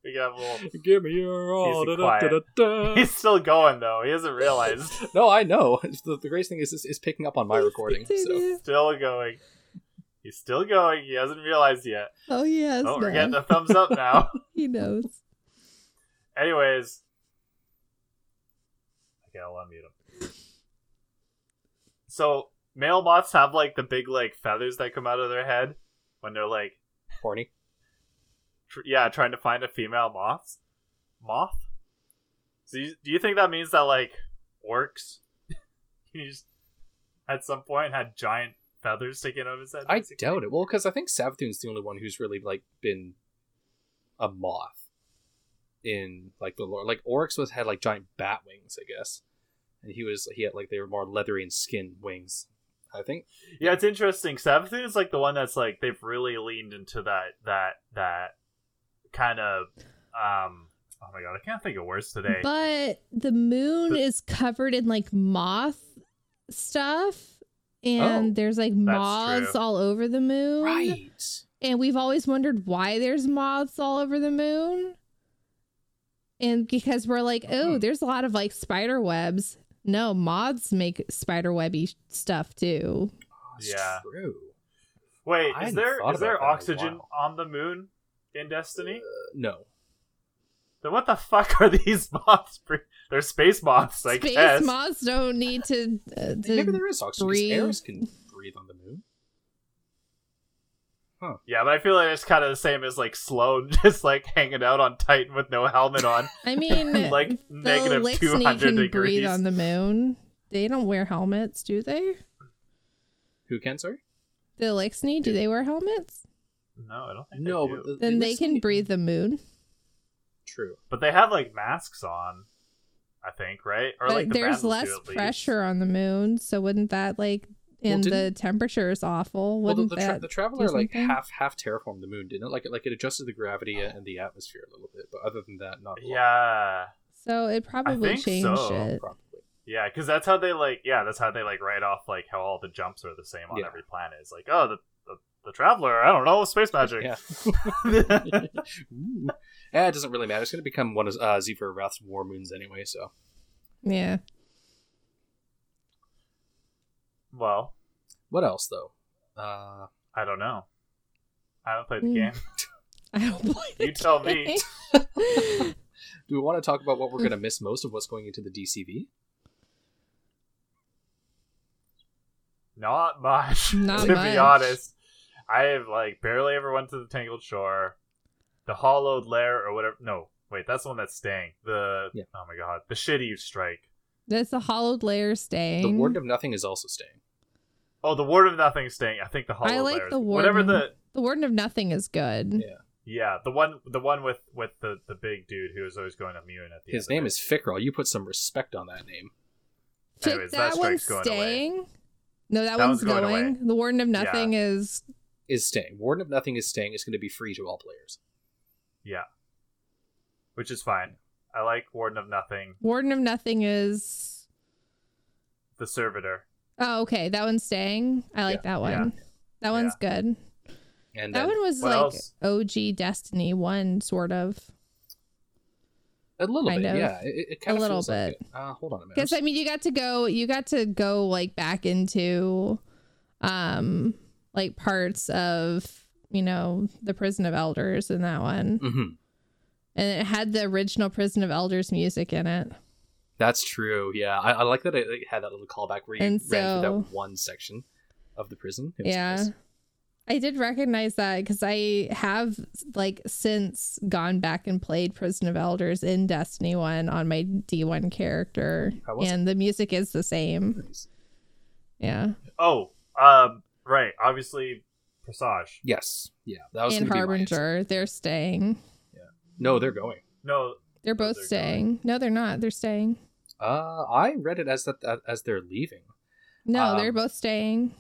we can have a little Give me your all. Easy, da, da, quiet. da, da, da. He's still going though. He hasn't realized. No, I know. The, the greatest thing is is, is picking up on my recording. So still going. He's still going. He hasn't realized yet. Oh yes, oh, we're man. getting a thumbs up now. he knows. Anyways. Okay, I'll unmute him. So, male moths have like the big like feathers that come out of their head when they're like, horny. tr- yeah, trying to find a female moth. Moth. So, you, do you think that means that like Oryx, he just at some point had giant feathers sticking out of his head? I basically? doubt it. Well, because I think Savathun's the only one who's really like been a moth in like the lore. Like Oryx was had like giant bat wings, I guess, and he was he had like they were more leathery and skin wings. I think. Yeah, it's interesting. Savathun is like the one that's like they've really leaned into that that that kind of um oh my god, I can't think of words today. But the moon The- is covered in like moth stuff. And Oh, there's like moths true. all over the moon. Right. And we've always wondered why there's moths all over the moon. And because we're like, oh, Hmm. there's a lot of like spider webs. No, moths make spider webby stuff too. It's Yeah. True. Wait, I is hadn't there thought is there about that in a oxygen on the moon in Destiny? Uh, no. Then what the fuck are these moths? bre- They're space moths, I Space guess. moths don't need to. Uh, to Maybe there is oxygen. 'cause breathe. Eris can breathe on the moon. yeah, but I feel like it's kind of the same as like Sloane, just like hanging out on Titan with no helmet on, I mean, like the negative two Eliksni hundred can degrees. breathe on the moon. They don't wear helmets, do they? Who can? Sorry. The Eliksni, do they wear helmets? No, I don't think No, they do. but the, Then the they can breathe the moon. True. But they have like masks on. I think, right? Or but like the there's less do, pressure on the moon, so wouldn't that like and the temperature is awful? The, Wouldn't the, tra- that the traveler like half half terraformed the moon, didn't it? Like like it adjusted the gravity and the atmosphere a little bit, but other than that, not. Yeah, so it probably think changed so. it. probably. yeah, because that's how they like. Yeah, that's how they like write off like how all the jumps are the same on Yeah. every planet. It's like, oh, the the, the traveler. I don't know, space magic. Yeah. Ooh. Yeah, it doesn't really matter. It's going to become one of uh, Xivu Arath's war moons anyway, so. Yeah. well, What else, though? Uh, I don't know. I haven't played the Hmm. game. I don't play the You tell me. do we want to talk about what we're going to miss most of what's going into the DCV? Not much, Not to much. be honest. I have like barely ever went to the Tangled Shore, the Hollowed Lair, or whatever. No, wait, that's the one that's staying. The Yeah. oh my god, the shitty strike. That's the Hollowed Lair staying. The Warden of Nothing is also staying. Oh, the Ward of Nothing is staying. I think the Hollowed I like Lair. is- the whatever Warden. the The Warden of Nothing is good. Yeah. yeah the one the one with with the the big dude who is always going immune at the His end of name is Fikrul. You put some respect on that name. Fit- Anyways, that that, one's strike's going away. No, that, That one's one's going going. away. The Warden of Nothing is Is staying. Warden of Nothing is staying. It's going to be free to all players. Yeah, which is fine. I like Warden of Nothing, Warden of Nothing is the Servitor. Oh, okay. That one's staying. I like that one. Yeah. That one's good. And That then one was like else? OG Destiny one, sort of. a little kind bit, of. yeah. It, it kind A of little feels like bit. it. Uh, hold on a minute. Because I mean, you got to go. You got to go like back into, um, like parts of you know the Prison of Elders in that one, Mhm. and it had the original Prison of Elders music in it. That's true. Yeah, I, I like that it, it had that little callback where you And ran through that one section of the prison. It was Yeah. nice. I did recognize that because I have like since gone back and played Prison of Elders in Destiny 1 on my D1 character. How was And the music is the same. Nice. Yeah. Oh, um, right. Obviously, Presage. Yes. Yeah. That was And gonna be my answer. Harbinger, they're staying. Yeah. No, they're going. No, They're both they're staying. No, they're not. They're staying. Uh, I read it as that as they're leaving. No, they're Um, both staying.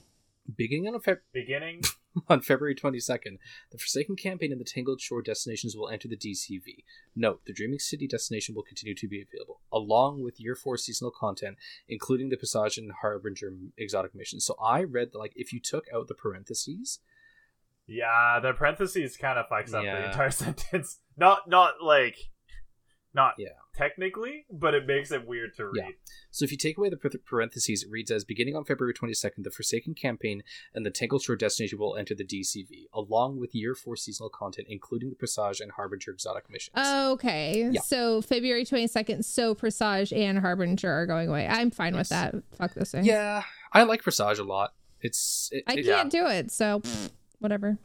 Beginning on, Feb- beginning. on February 22nd, the Forsaken campaign and the Tangled Shore destinations will enter the DCV. Note, the Dreaming City destination will continue to be available, along with Year 4 seasonal content, including the Presage and Harbinger exotic missions. So I read, that, like, if you took out the parentheses, Yeah, the parentheses kind of fucks up the entire sentence. Not not like not Yeah. technically, but it makes it weird to read. Yeah. So if you take away the parentheses, it reads as beginning on February 22nd, the Forsaken campaign and the Tangled Shore destination will enter the DCV, along with Year 4 seasonal content, including the Presage and Harbinger exotic missions. Okay. Yeah. So February 22nd, so Presage and Harbinger are going away. I'm fine with that. Fuck this thing. yeah, I like Presage a lot. It's it, I it- can't do it, so pfft, whatever.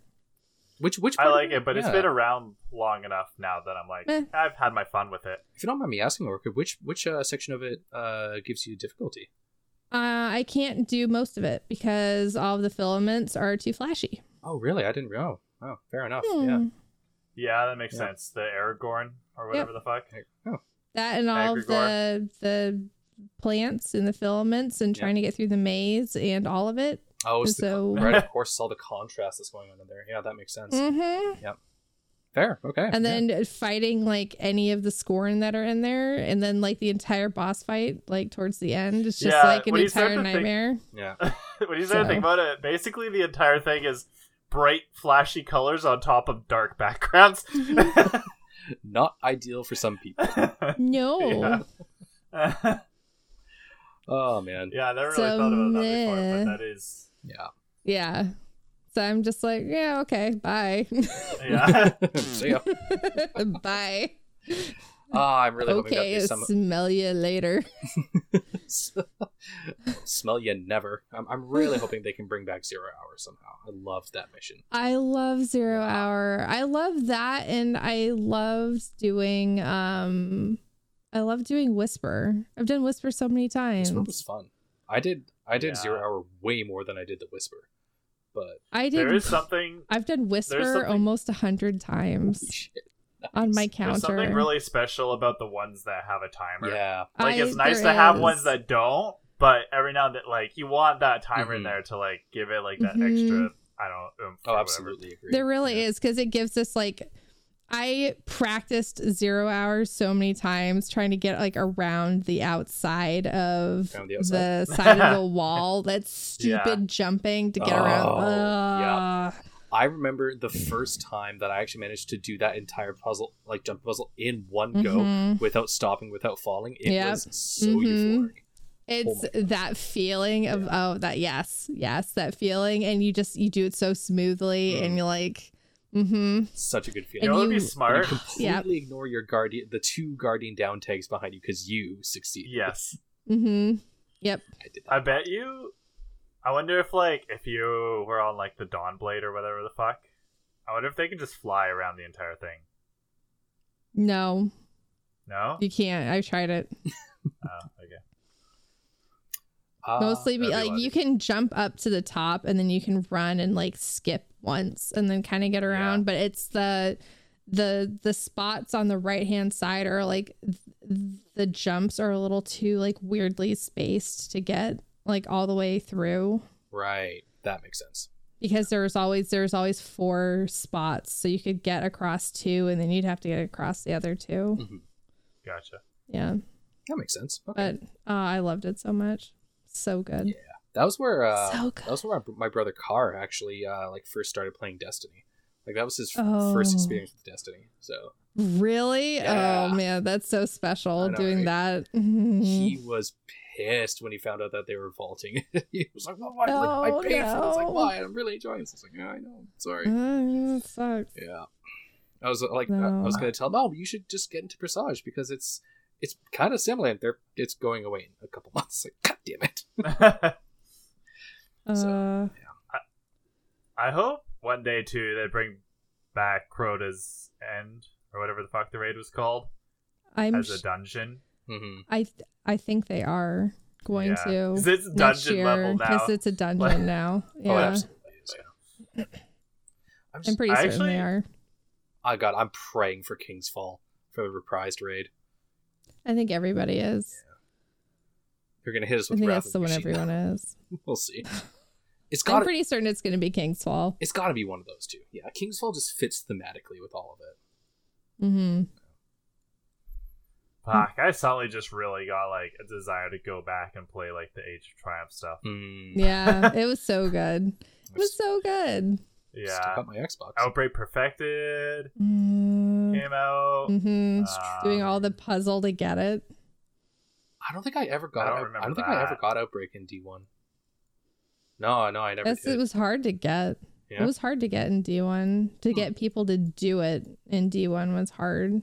which which I part of like it, but it's been around long enough now that I'm like, Eh. I've had my fun with it. If you don't mind me asking, Orchid, which which uh, section of it uh, gives you difficulty? Uh, I can't do most of it because all of the filaments are too flashy. Oh, really? I didn't know. Oh, fair enough. Yeah. Hmm. Yeah, that makes Yeah. sense. The Aragorn or whatever the fuck. Oh, That and all of the the plants and the filaments and Yeah. trying to get through the maze and all of it. Oh it's the- So- right. Of course, it's all the contrast that's going on in there. Yeah, that makes sense. Mm-hmm. Yep. Fair. Okay. And yeah. then fighting like any of the scorn that are in there, and then like the entire boss fight, like towards the end, it's just Yeah, like an when you start entire to think- nightmare. yeah. when you start to think about it, basically the entire thing is bright, flashy colors on top of dark backgrounds. Not ideal for some people. No. Oh man. yeah, I never really So, thought about that before, meh. but that is Yeah. Yeah. So I'm just like, yeah, okay, bye. yeah. See ya. bye. Oh, I'm really hoping okay, that some smell you later. smell you never. I'm, I'm really hoping they can bring back Zero Hour somehow. I loved that mission. I love Zero Yeah. Hour. I love that and I loved doing um I love doing Whisper. I've done Whisper so many times. Whisper was fun. I did I did Yeah. Zero Hour way more than I did the Whisper, but I did is something I've done Whisper something- almost a hundred times. holy shit. on my counter. There's counter. something really special about the ones that have a timer. Yeah. Like I- it's nice to there have ones that don't, but every now and then, like you want that timer in Mhm. there to like give it like that Mhm. extra. I don't know. oomph Oh, absolutely agree. There really Yeah. is because it gives us like I practiced zero hours so many times trying to get like around the outside of the the, side of the wall. That's stupid Yeah. jumping to get Oh, around. yeah. I remember the first time that I actually managed to do that entire puzzle, like jump puzzle, in one go Mhm. without stopping, without falling. It Yep. was so Mhm. euphoric. It's my that feeling of oh that yes yes that feeling and you just you do it so smoothly Mm. and you're like mm-hmm Such a good You feeling. know what would be And you smart? completely Yep. ignore your guardian, the two guardian down tags behind you because you succeed. Yes. mm-hmm yep I did. I bet you. I wonder if like if you were on like the Dawn Blade or whatever the fuck. I wonder if they can just fly around the entire thing. no No. you can't I tried it Oh, Ah, mostly be, like you can jump up to the top and then you can run and like skip once and then kind of get around Yeah. but it's the the the spots on the right hand side are like th- the jumps are a little too like weirdly spaced to get like all the way through right. That makes sense. because there's always there's always four spots so you could get across two and then you'd have to get across the other two Gotcha. yeah That makes sense. Okay. but uh, i loved it so much so good Yeah. That was where uh, So that was where my, my brother Carr actually uh, like first started playing Destiny. Like that was his Oh. first experience with Destiny. So Really? Yeah. Oh man, that's so special know, doing right? that. He was pissed when he found out that they were vaulting. he was like, "Well, why? like, Oh, I paid for this. Like, no. why? I'm really enjoying this." I was like, "Yeah, I know. Sorry." Uh, sucks. Yeah. I was uh, like, I No. was gonna tell him, "Oh, you should just get into Presage because it's it's kind of similar. and They're it's going away in a couple months." Like, God damn it! Uh, I hope one day too they bring back Crota's End or whatever the fuck the raid was called I'm. as a sh- dungeon. hmm I th- I think they are going Yeah. to 'Cause it's next dungeon year level now. because it's a dungeon Like- now. Oh, Yeah, absolutely I'm, I'm pretty I certain actually- they are. I got. I'm praying for King's Fall for the reprised raid. I think everybody is. You're gonna hit us I with think that's the one Machine. everyone is. We'll see. It's I'm pretty certain it's going to be King's Fall. It's got to be one of those two. Yeah, King's Fall just fits thematically with all of it. hmm Fuck, I suddenly just really got like a desire to go back and play like the Age of Triumph stuff. Mm. Yeah, it was so good. It was so good. Still Yeah. got my Xbox. Outbreak Perfected Mm-hmm. Came out. hmm Um, Doing all the puzzle to get it. I don't think I ever got. I don't out- I don't think I ever got Outbreak in D one. No, no, I never That's, did. it was hard to get. Yeah? It was hard to get in D1. To Hmm. get people to do it in D1 was hard.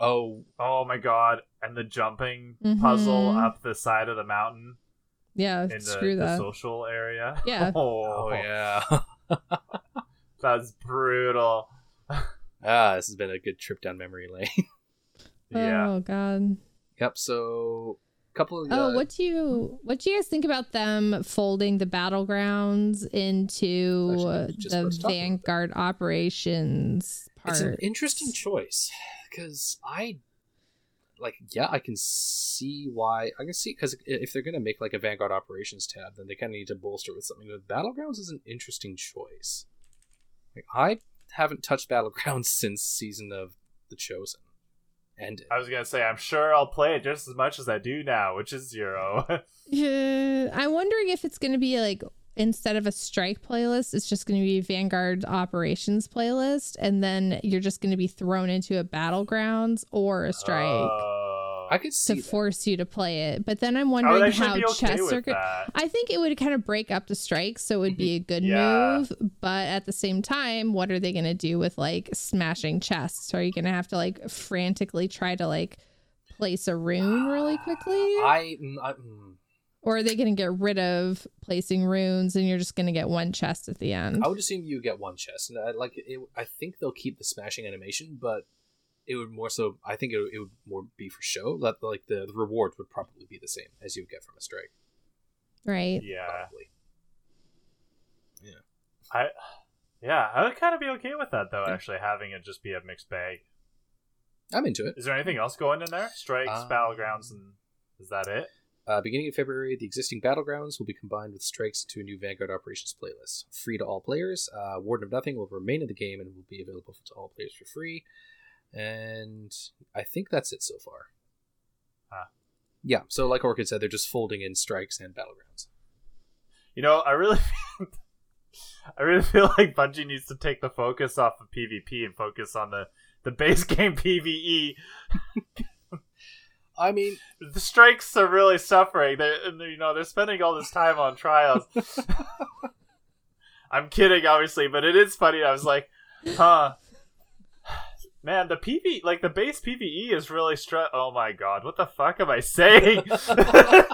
oh, Oh my god! And the jumping puzzle Mhm. up the side of the mountain Yeah, in the, screw the that. social area. Yeah. Oh, oh yeah. that's brutal. ah, this has been a good trip down memory lane. Yeah. Oh god. yep. So, a couple of. Oh, uh, what do you what do you guys think about them folding the battlegrounds into the what I was talking about. Vanguard operations part? It's an interesting choice because I like yeah I can see why I can see because if they're gonna make like a Vanguard operations tab then they kind of need to bolster with something. But Battlegrounds is an interesting choice. Like I haven't touched Battlegrounds since season of The Chosen ended. I was gonna say, I'm sure I'll play it just as much as I do now, which is zero. Yeah, I'm wondering if it's going to be like instead of a strike playlist, it's just going to be Vanguard operations playlist, and then you're just going to be thrown into a battlegrounds or a strike Oh. I could see to that. force you to play it. But then I'm wondering actually how be okay chests with are. Go- that. I think it would kind of break up the strikes, so it would be a good Yeah. move. But at the same time, what are they going to do with like smashing chests? Are you going to have to like frantically try to like place a rune really quickly? I, mm, I mm, Or are they going to get rid of placing runes and you're just going to get one chest at the end? I would assume you get one chest. And I, like it, I think they'll keep the smashing animation, but it would more so. I think it, would- it would more be for show. That like the, the rewards would probably be the same as you would get from a strike. Right. Yeah. Probably. I yeah, I would kind of be okay with that though. Actually, having it just be a mixed bag. I'm into it. Is there anything else going in there? Strikes, Um, battlegrounds, and is that it? Uh, beginning of February, the existing battlegrounds will be combined with strikes to a new Vanguard Operations playlist. Free to all players. Uh, Warden of Nothing will remain in the game and will be available to all players for free. And I think that's it so far. Huh. Yeah, so like Orchid said, they're just folding in strikes and battlegrounds. You know, I really, I really feel like Bungie needs to take the focus off of PvP and focus on the the base game PVE. I mean, The strikes are really suffering. They're, you know, they're spending all this time on trials. I'm kidding, obviously, but it is funny. I was like, huh. Man, the PV, like the base PVE is really str. Oh my god, what the fuck am I saying?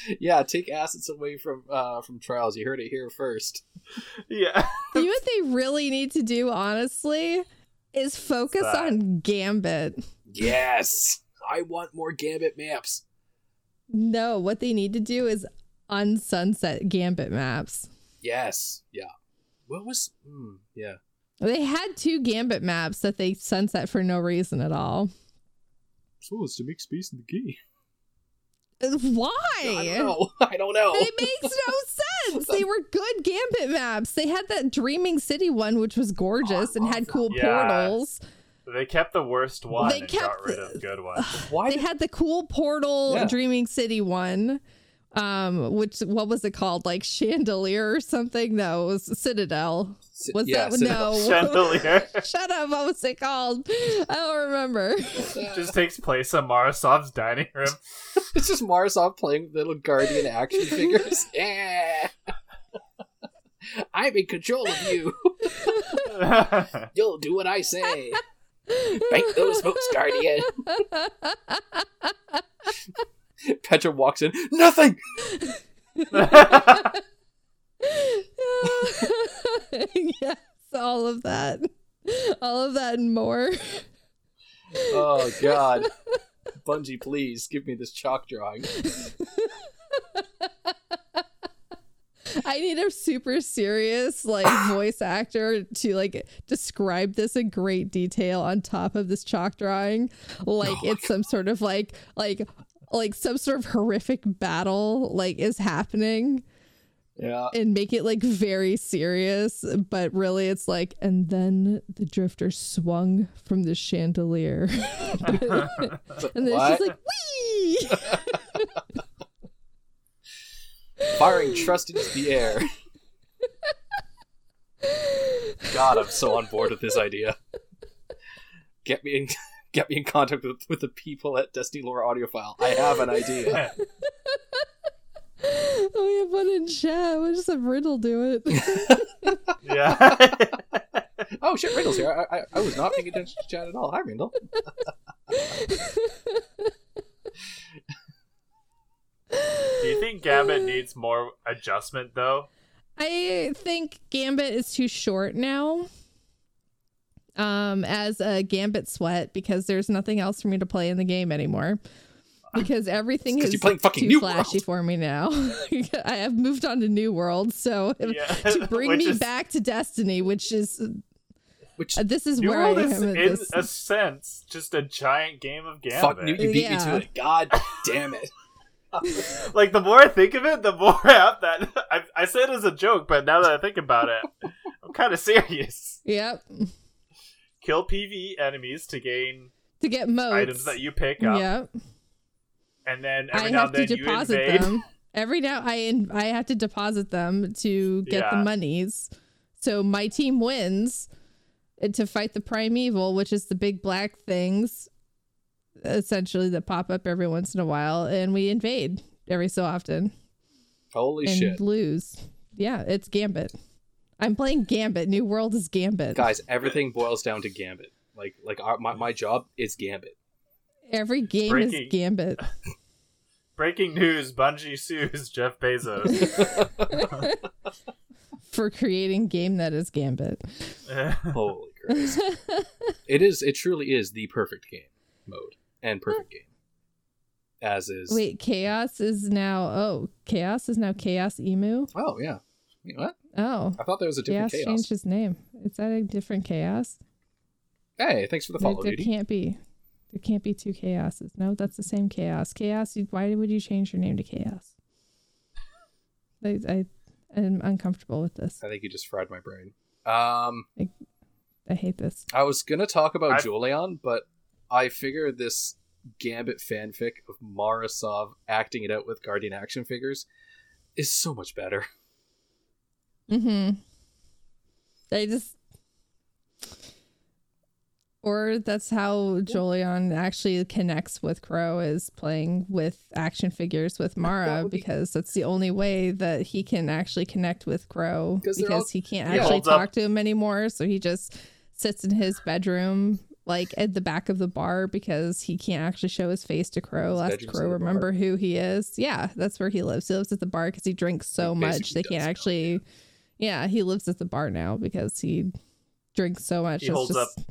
yeah, take assets away from uh, from trials. You heard it here first. yeah. you know what they really need to do, honestly, is focus that? on Gambit. Yes, I want more Gambit maps. No, what they need to do is unsunset Gambit maps. Yes, yeah. What was? Hmm, yeah. They had two Gambit maps that they sunset for no reason at all. So it's to make space in the game. Uh, why? I don't know. I don't know. It makes no sense. They were good Gambit maps. They had that Dreaming City one, which was gorgeous and had cool Yeah. portals. They kept the worst one They and kept got rid the- of good ones. Why They did had the cool portal Yeah. Dreaming City one. Um, which what was it called? Like Chandelier or something? No, it was Citadel. Was yeah, that Citadel. no? Chandelier Shut up! What was it called? I don't remember. just takes place in Mara Sov's dining room. It's just Mara Sov playing with little guardian action figures. Yeah. I'm in control of you. You'll do what I say. Bank those votes, Guardian. Petra walks in. Nothing. yes, all of that, all of that and more. Oh God. Bungie, please give me this chalk drawing. I need a super serious like voice actor to like describe this in great detail on top of this chalk drawing, like it's some sort of like like like some sort of horrific battle like is happening Yeah. and make it like very serious, but really it's like and then the drifter swung from the chandelier. and then What? she's like, "Wee!" Firing trust into the air. God, I'm so on board with this idea. Get me in, get me in contact with, with the people at Destiny Lore Audiophile. I have an idea. oh, we have one in chat. We'll just have Riddle do it. yeah. Oh shit, Riddle's here. I, I, I was not paying attention to chat at all. Hi, Riddle. Do you think Gambit needs more adjustment though? I think Gambit is too short now. Um, as a Gambit sweat because there's nothing else for me to play in the game anymore. Because everything is you're playing fucking too New flashy World. for me now. I have moved on to New World, so Yeah. to bring me is- back to Destiny, which is Which uh, this is New where World I is, am at in this. a sense, just a giant game of Gambit. fuck you, you beat me to it. God damn it. like the more I think of it, the more I have that. I, I say it as a joke, but now that I think about it, I'm kind of serious. Yep. Kill PV enemies to gain To get modes. items that you pick up, Yep. and then every I now have and to then you deposit invade. them. Every now I in, I have to deposit them to get the monies. So my team wins uh, to fight the primeval, which is the big black things essentially that pop up every once in a while and we invade every so often Holy and shit. lose. Yeah, it's Gambit. I'm playing Gambit. New World is Gambit. Guys, everything boils down to Gambit. Like like our, my, my job is Gambit. Every game Breaking. is Gambit. Breaking news: Bungie sues Jeff Bezos. for creating game that is Gambit. Holy Christ. it is it truly is the perfect game mode and perfect game. As is Wait, Chaos is now oh, Chaos is now Chaos Emu. Oh yeah. Wait, what? Oh, I thought there was a different Chaos chaos. changed his name. Is that a different Chaos? Hey, thanks for the There, follow, there duty. can't be. There can't be two chaoses. No, that's the same chaos. Chaos. you- Why would you change your name to chaos? I, I am uncomfortable with this. I think you just fried my brain. Um, I hate this. I was gonna talk about I've- Jolyon, but I figure this Gambit fanfic of Mara Sov acting it out with Guardian action figures is so much better. Mm-hmm. I just or that's how Jolyon actually connects with Crow is playing with action figures with Mara would be- because that's the only way that he can actually connect with Crow 'Cause because all- he can't He actually holds up- talk to him anymore. So he just sits in his bedroom like at the back of the bar because he can't actually show his face to Crow. Last Crow the bar? remember who he is. Yeah, that's where he lives. He lives at the bar because he drinks so He much they can't does now, actually yeah, he lives at the bar now because he drinks so much. He It's holds just-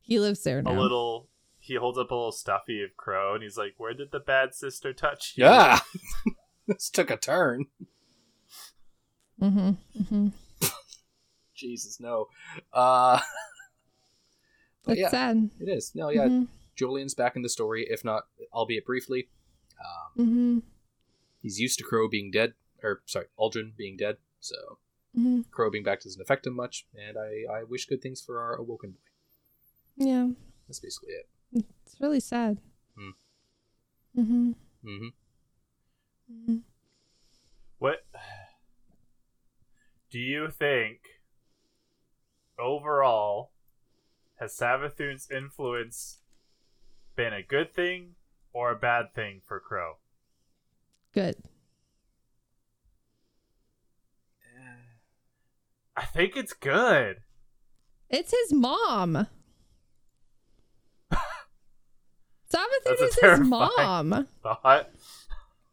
He lives there now. A little. He holds up a little stuffy of Crow, and he's like, "Where did the bad sister touch you?" Yeah, this took a turn. Mm-hmm. Mm-hmm. Jesus, no. Uh, but It's yeah, sad. it is. No, yeah, Mm-hmm. Jolyon's back in the story, if not, albeit briefly. Um, Mm-hmm. he's used to Crow being dead, or sorry, Uldren being dead. So Mm-hmm. Crow being back doesn't affect him much, and I, I wish good things for our awoken boy. Yeah, That's basically it. it's really sad. Hmm. Mm-hmm. hmm mm-hmm. What do you think overall has Savathun's influence been a good thing or a bad thing for Crow? Good. I think it's good. It's his mom. Savathun That's a is his mom. Thought.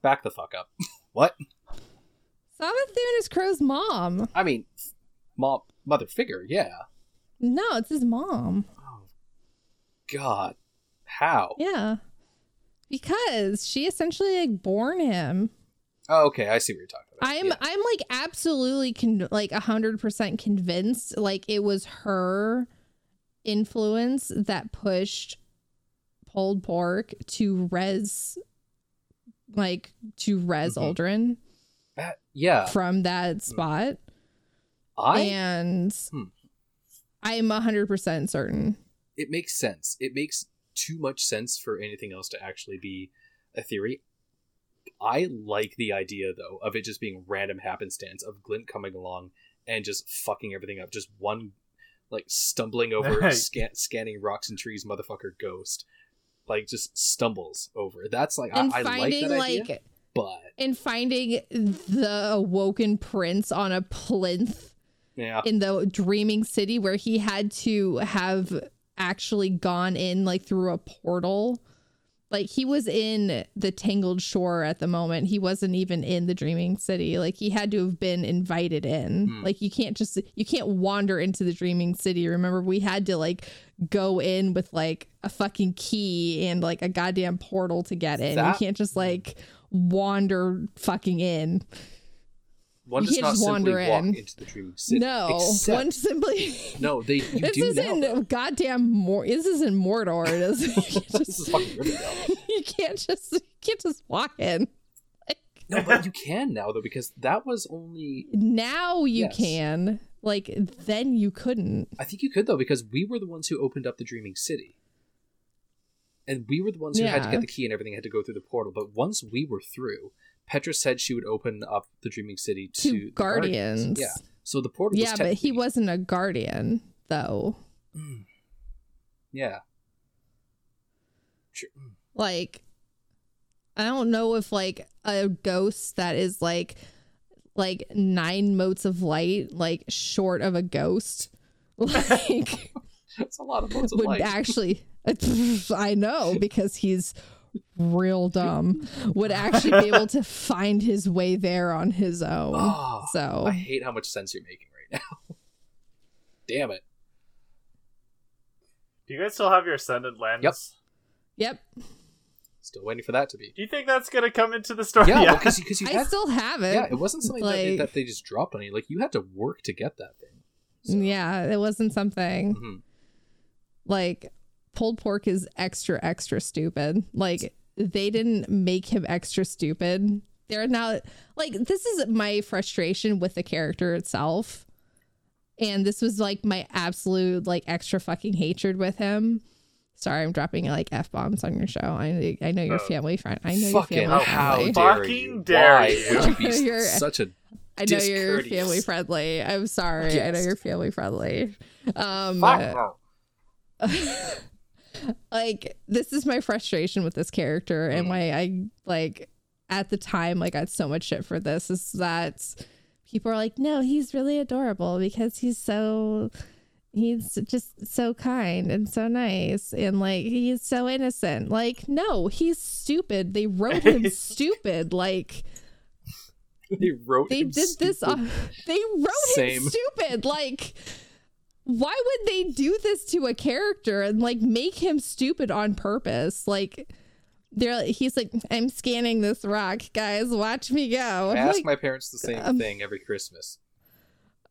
Back the fuck up. what? Savathun is Crow's mom. I mean, mom, mother figure, yeah. No, it's his mom. Oh, God. How? Yeah. Because she essentially like born him. Oh, okay, I see what you're talking about. I'm Yeah. I'm like absolutely con- like 100% convinced like it was her influence that pushed pulled pork to res like to res Mhm. Uldren Uh, yeah. from that spot I. and Hmm. I'm 100% certain. it makes sense. It makes too much sense for anything else to actually be a theory. I like the idea though of it just being random happenstance of Glint coming along and just fucking everything up. Just one like stumbling over scan- scanning rocks and trees, motherfucker ghost, like just stumbles over. That's like I, And I like finding that idea, like but and finding the awoken prince on a plinth yeah, in the dreaming city where he had to have actually gone in like through a portal like he was in the tangled shore at the moment. He wasn't even in the dreaming city. Like he had to have been invited in. Hmm. like you can't just you can't wander into the dreaming city. Remember we had to like go in with like a fucking key and like a goddamn portal to get in. You can't just like wander fucking in one does just simply wander walk in. into the dreaming city. no except, one simply no, they you this do now. isn't goddamn Mor. This isn't Mordor. It is. You can't this just, is fucking Rivendell. you can't just. You can't just walk in. No, but you can now though because that was only Now you Yes. can. Like then you couldn't. I think you could though because we were the ones who opened up the Dreaming City. And we were the ones who had to get the key and everything had to go through the portal. But once we were through, Petra said she would open up the Dreaming City to, To the guardians. Yeah. So the portal Yeah, but he wasn't a guardian though. Mm. Yeah. Sure. Mm. Like, I don't know if like a ghost that is like like nine motes of light, like short of a ghost, like. That's a lot of of would light. actually I know because he's real dumb would actually be able to find his way there on his own. Oh, so I hate how much sense you're making right now. Damn it. Do you guys still have your ascendant lens? Yep. yep, Still waiting for that to be. Do you think that's gonna come into the story? Yeah, because because you I had still have it. yeah, it wasn't something that, they, like- that they just dropped on you. Like you had to work to get that thing. So, Yeah, it wasn't something mhm. Like pulled pork is extra extra stupid. Like they didn't make him extra stupid. They're not like this is my frustration with the character itself. And this was like my absolute like extra fucking hatred with him. Sorry, I'm dropping like f bombs on your show. I I know you're Oh. family friend. I know you're family how friendly. dare Fucking you? dare Why you. would you be You're- such a I know you're family friendly. I'm sorry. I know you're family friendly. Um, like this is my frustration with this character and Mm. why I like at the time like I got so much shit for this is that people are like, no, he's really adorable because he's so he's just so kind and so nice and like he's so innocent. Like, no, he's stupid. They wrote him stupid. Like they wrote they him did this stupid. on, they wrote Same. him stupid like why would they do this to a character and like make him stupid on purpose? Like they're he's like i'm scanning this rock guys. Watch me go. I ask like, my parents the same um, thing every Christmas.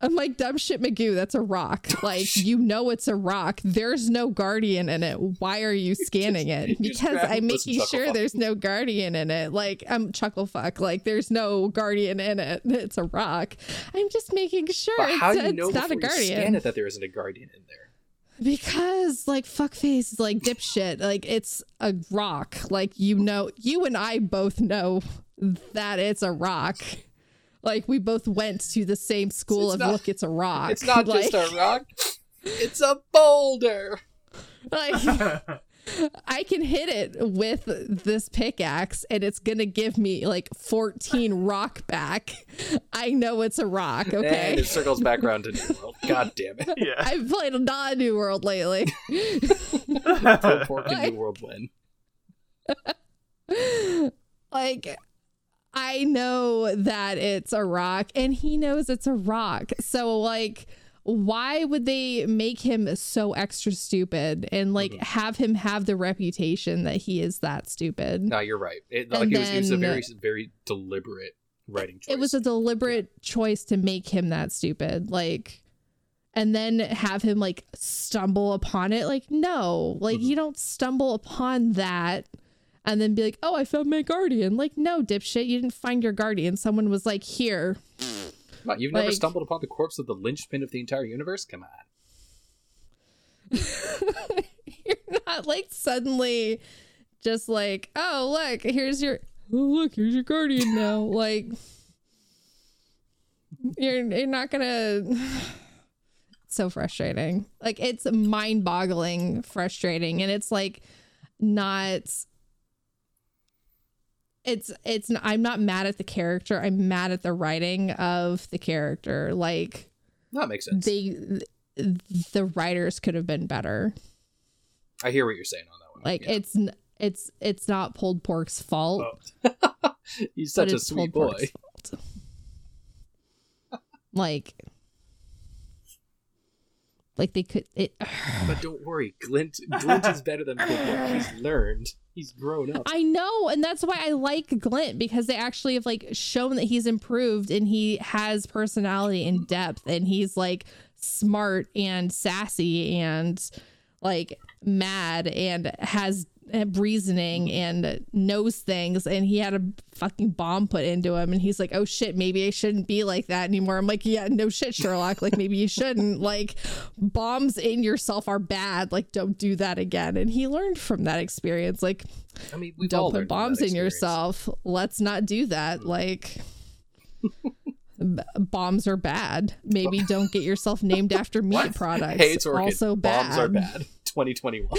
I'm like dumb shit magoo. That's a rock. Like you know it's a rock. There's no guardian in it. Why are you scanning it? because i'm making sure fuck. there's no guardian in it. Like i'm chuckle fuck. Like there's no guardian in it. It's a rock. I'm just making sure But it's, how do you it's not a before you guardian. scan it that there isn't a guardian in there? because like fuckface is like dipshit. Like it's a rock. Like you know you and i both know that it's a rock like we both went to the same school It's of not- look it's a rock It's not like, just a rock. It's a boulder. like I can hit it with this pickaxe and it's gonna give me like 14 rock back. I know it's a rock, And okay? it circles back around to New World. God damn it. yeah. I've played a not New World lately. Pulled pork and Like- New World win. like I know that it's a rock and he knows it's a rock. So like why would they make him so extra stupid and like Mhm. have him have the reputation that he is that stupid? No, you're right. It, like it was, it was a very, very deliberate writing choice. it was a deliberate choice to make him that stupid like and then have him like stumble upon it like no like Mhm. you don't stumble upon that and then be like oh i found my guardian. Like no dipshit. You didn't find your guardian. Someone was like here. You've never like- stumbled upon the corpse of the linchpin of the entire universe? Come on. you're not like suddenly just like oh look here's your oh look here's your guardian now. Like you're you're not gonna so frustrating. Like it's mind-boggling frustrating and it's like not it's it's i'm not mad at the character i'm mad at the writing of the character like That makes sense. they the writers could have been better I hear what you're saying on that one. like Yeah. it's it's it's not pulled pork's fault Oh. He's such a sweet boy. like like they could it But don't worry, Glint Glint is better than Pulled He's learned. He's grown up. I know, and that's why I like Glint because they actually have like shown that he's improved and he has personality and depth and he's like smart and sassy and like mad and has reasoning and knows things. And he had a fucking bomb put into him. And he's like oh shit maybe i shouldn't be like that anymore. I'm like yeah no shit sherlock. Like maybe you shouldn't. Like bombs in yourself are bad. Like don't do that again. And he learned from that experience. Like I mean, don't put bombs in yourself. Let's not do that. Like b- bombs are bad maybe don't get yourself named after meat products Hey, it's also bad Bombs are bad. 2021.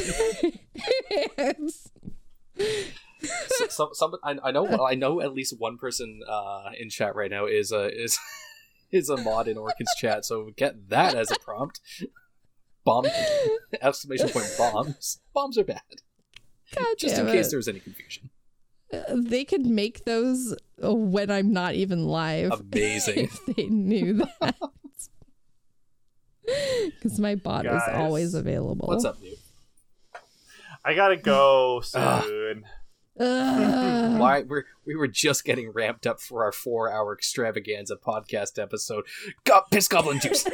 So, some, some, I, I know. I know at least one person uh, in chat right now is a is is a mod in Orchid's chat. So get that as a prompt. Bomb! Exclamation point! Bombs! Bombs are bad. God Just in damn case it. there was any confusion. They could make those when I'm not even live. Amazing. if they knew that. Because my bot is always available. What's up, dude? I gotta go soon. Ugh. Why we're we were just getting ramped up for our four hour extravaganza podcast episode. Got piss goblin juice.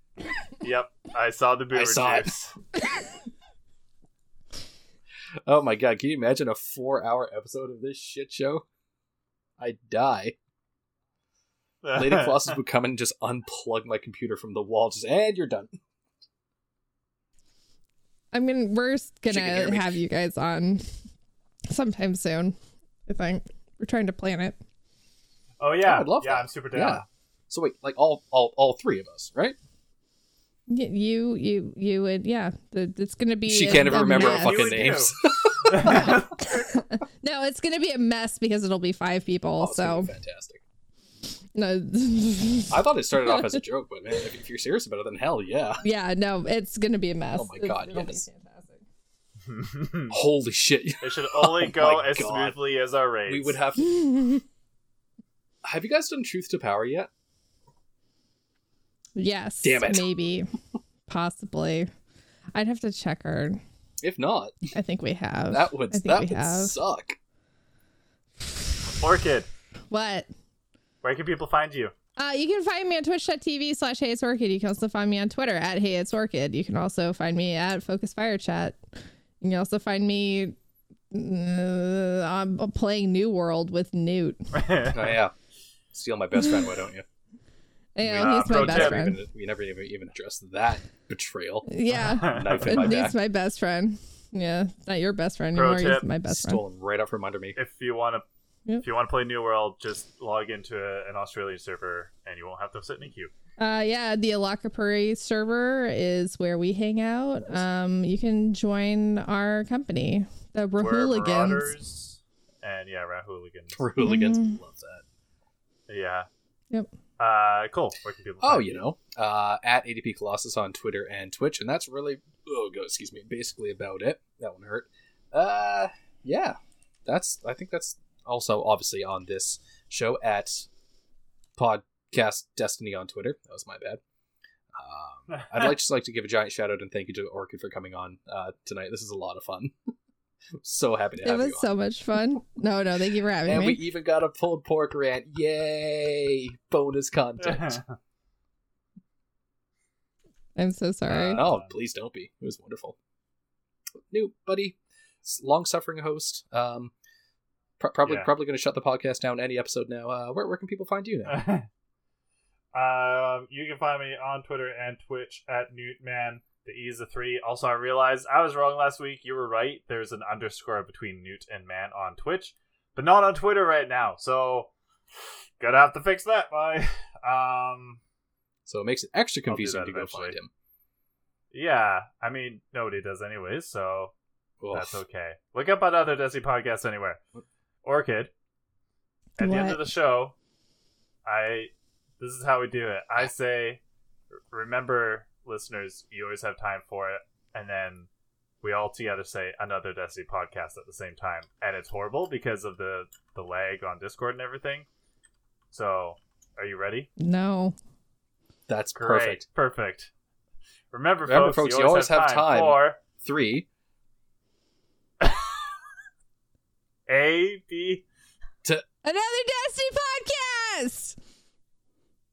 yep, I saw the boomer saw it. Juice. Oh my god, can you imagine a four hour episode of this shit show? I'd die. Lady Colossus would come and just unplug my computer from the wall, just and you're done. I mean, we're s- She can hear gonna have you guys on sometime soon. I think we're trying to plan it. oh yeah, Oh, I'd love yeah, that. I'm super down. Yeah. So wait, like all all all three of us, right? Y- You, you, you would, yeah. The, it's gonna be. She a- can't even a remember our mess. You fucking and names. no, it's gonna be a mess because it'll be five people. Oh, so fantastic. no. I thought it started off as a joke, but man, if, if you're serious about it, then hell yeah. yeah, no, it's gonna be a mess. Oh my God, it'll yes. be fantastic. Holy shit! it should only Oh go my as God. smoothly as our raids. We would have. Have you guys done Truth to Power yet? Yes. Damn it. Maybe, possibly. I'd have to check her. If not, I think we have. that would I think that we would have. suck. Orchid. What? Where can people find you? Uh, you can find me on twitch.tv slash hey it's orchid. You can also find me on Twitter at hey it's orchid. You can also find me at Focus Fire Chat. You can also find me uh, I'm playing New World with Newt. Oh yeah, steal my best friend. Why don't you? You know, Uh, he's my best tip. Friend. even, we never even even addressed that betrayal. Yeah. Knife in my He's back, my best friend. Yeah, not your best friend Pro anymore. tip, He's my best friend. stolen right out from under me. if you want to, Yep. if you want to play New World, just log into a, an Australian server, and you won't have to sit in a queue. Uh, yeah, the Alakapuri server is where we hang out. Um, you can join our company, the We're Rahooligans. And yeah, Rahooligans. For hooligans, Mhm. love that. Yeah. Yep. Uh, cool. Where can people? Oh, you know, uh, at ADP Colossus on Twitter and Twitch, and that's really oh, go excuse me, basically about it. That one hurt. Uh, yeah, that's I think that's also obviously on this show at Podcast Destiny on Twitter. That was my bad. Um, I'd like just like to give a giant shout out and thank you to Orchid for coming on uh, tonight. This is a lot of fun. so happy to have you. It was so much fun. No, no, thank you for having And me. And we even got a pulled pork rant. Yay! Bonus content. I'm so sorry. Uh, Oh, please don't be. It was wonderful. New buddy, long suffering host. Um, pr- probably Yeah. probably going to shut the podcast down any episode now. Uh, where where can people find you now? um, you can find me on Twitter and Twitch at Newtman. The E is a three. Also, I realized I was wrong last week. You were right. There's an underscore between Newt and Man on Twitch, but not on Twitter right now. So, gonna have to fix that. Bye. Um, So it makes it extra confusing that to go find him. yeah. I mean, nobody does anyways, so Oof. that's okay. Look up on other Desi podcasts anywhere. Orchid. At the end of the show, I this is how we do it. I say, remember, listeners, you always have time for it, and then we all together say another Destiny podcast at the same time, and it's horrible because of the the lag on Discord and everything. So, are you ready? No. That's Great, perfect. perfect. Remember, Remember, folks, folks, you always, have, time, for Three. A, B, To Another Destiny podcast.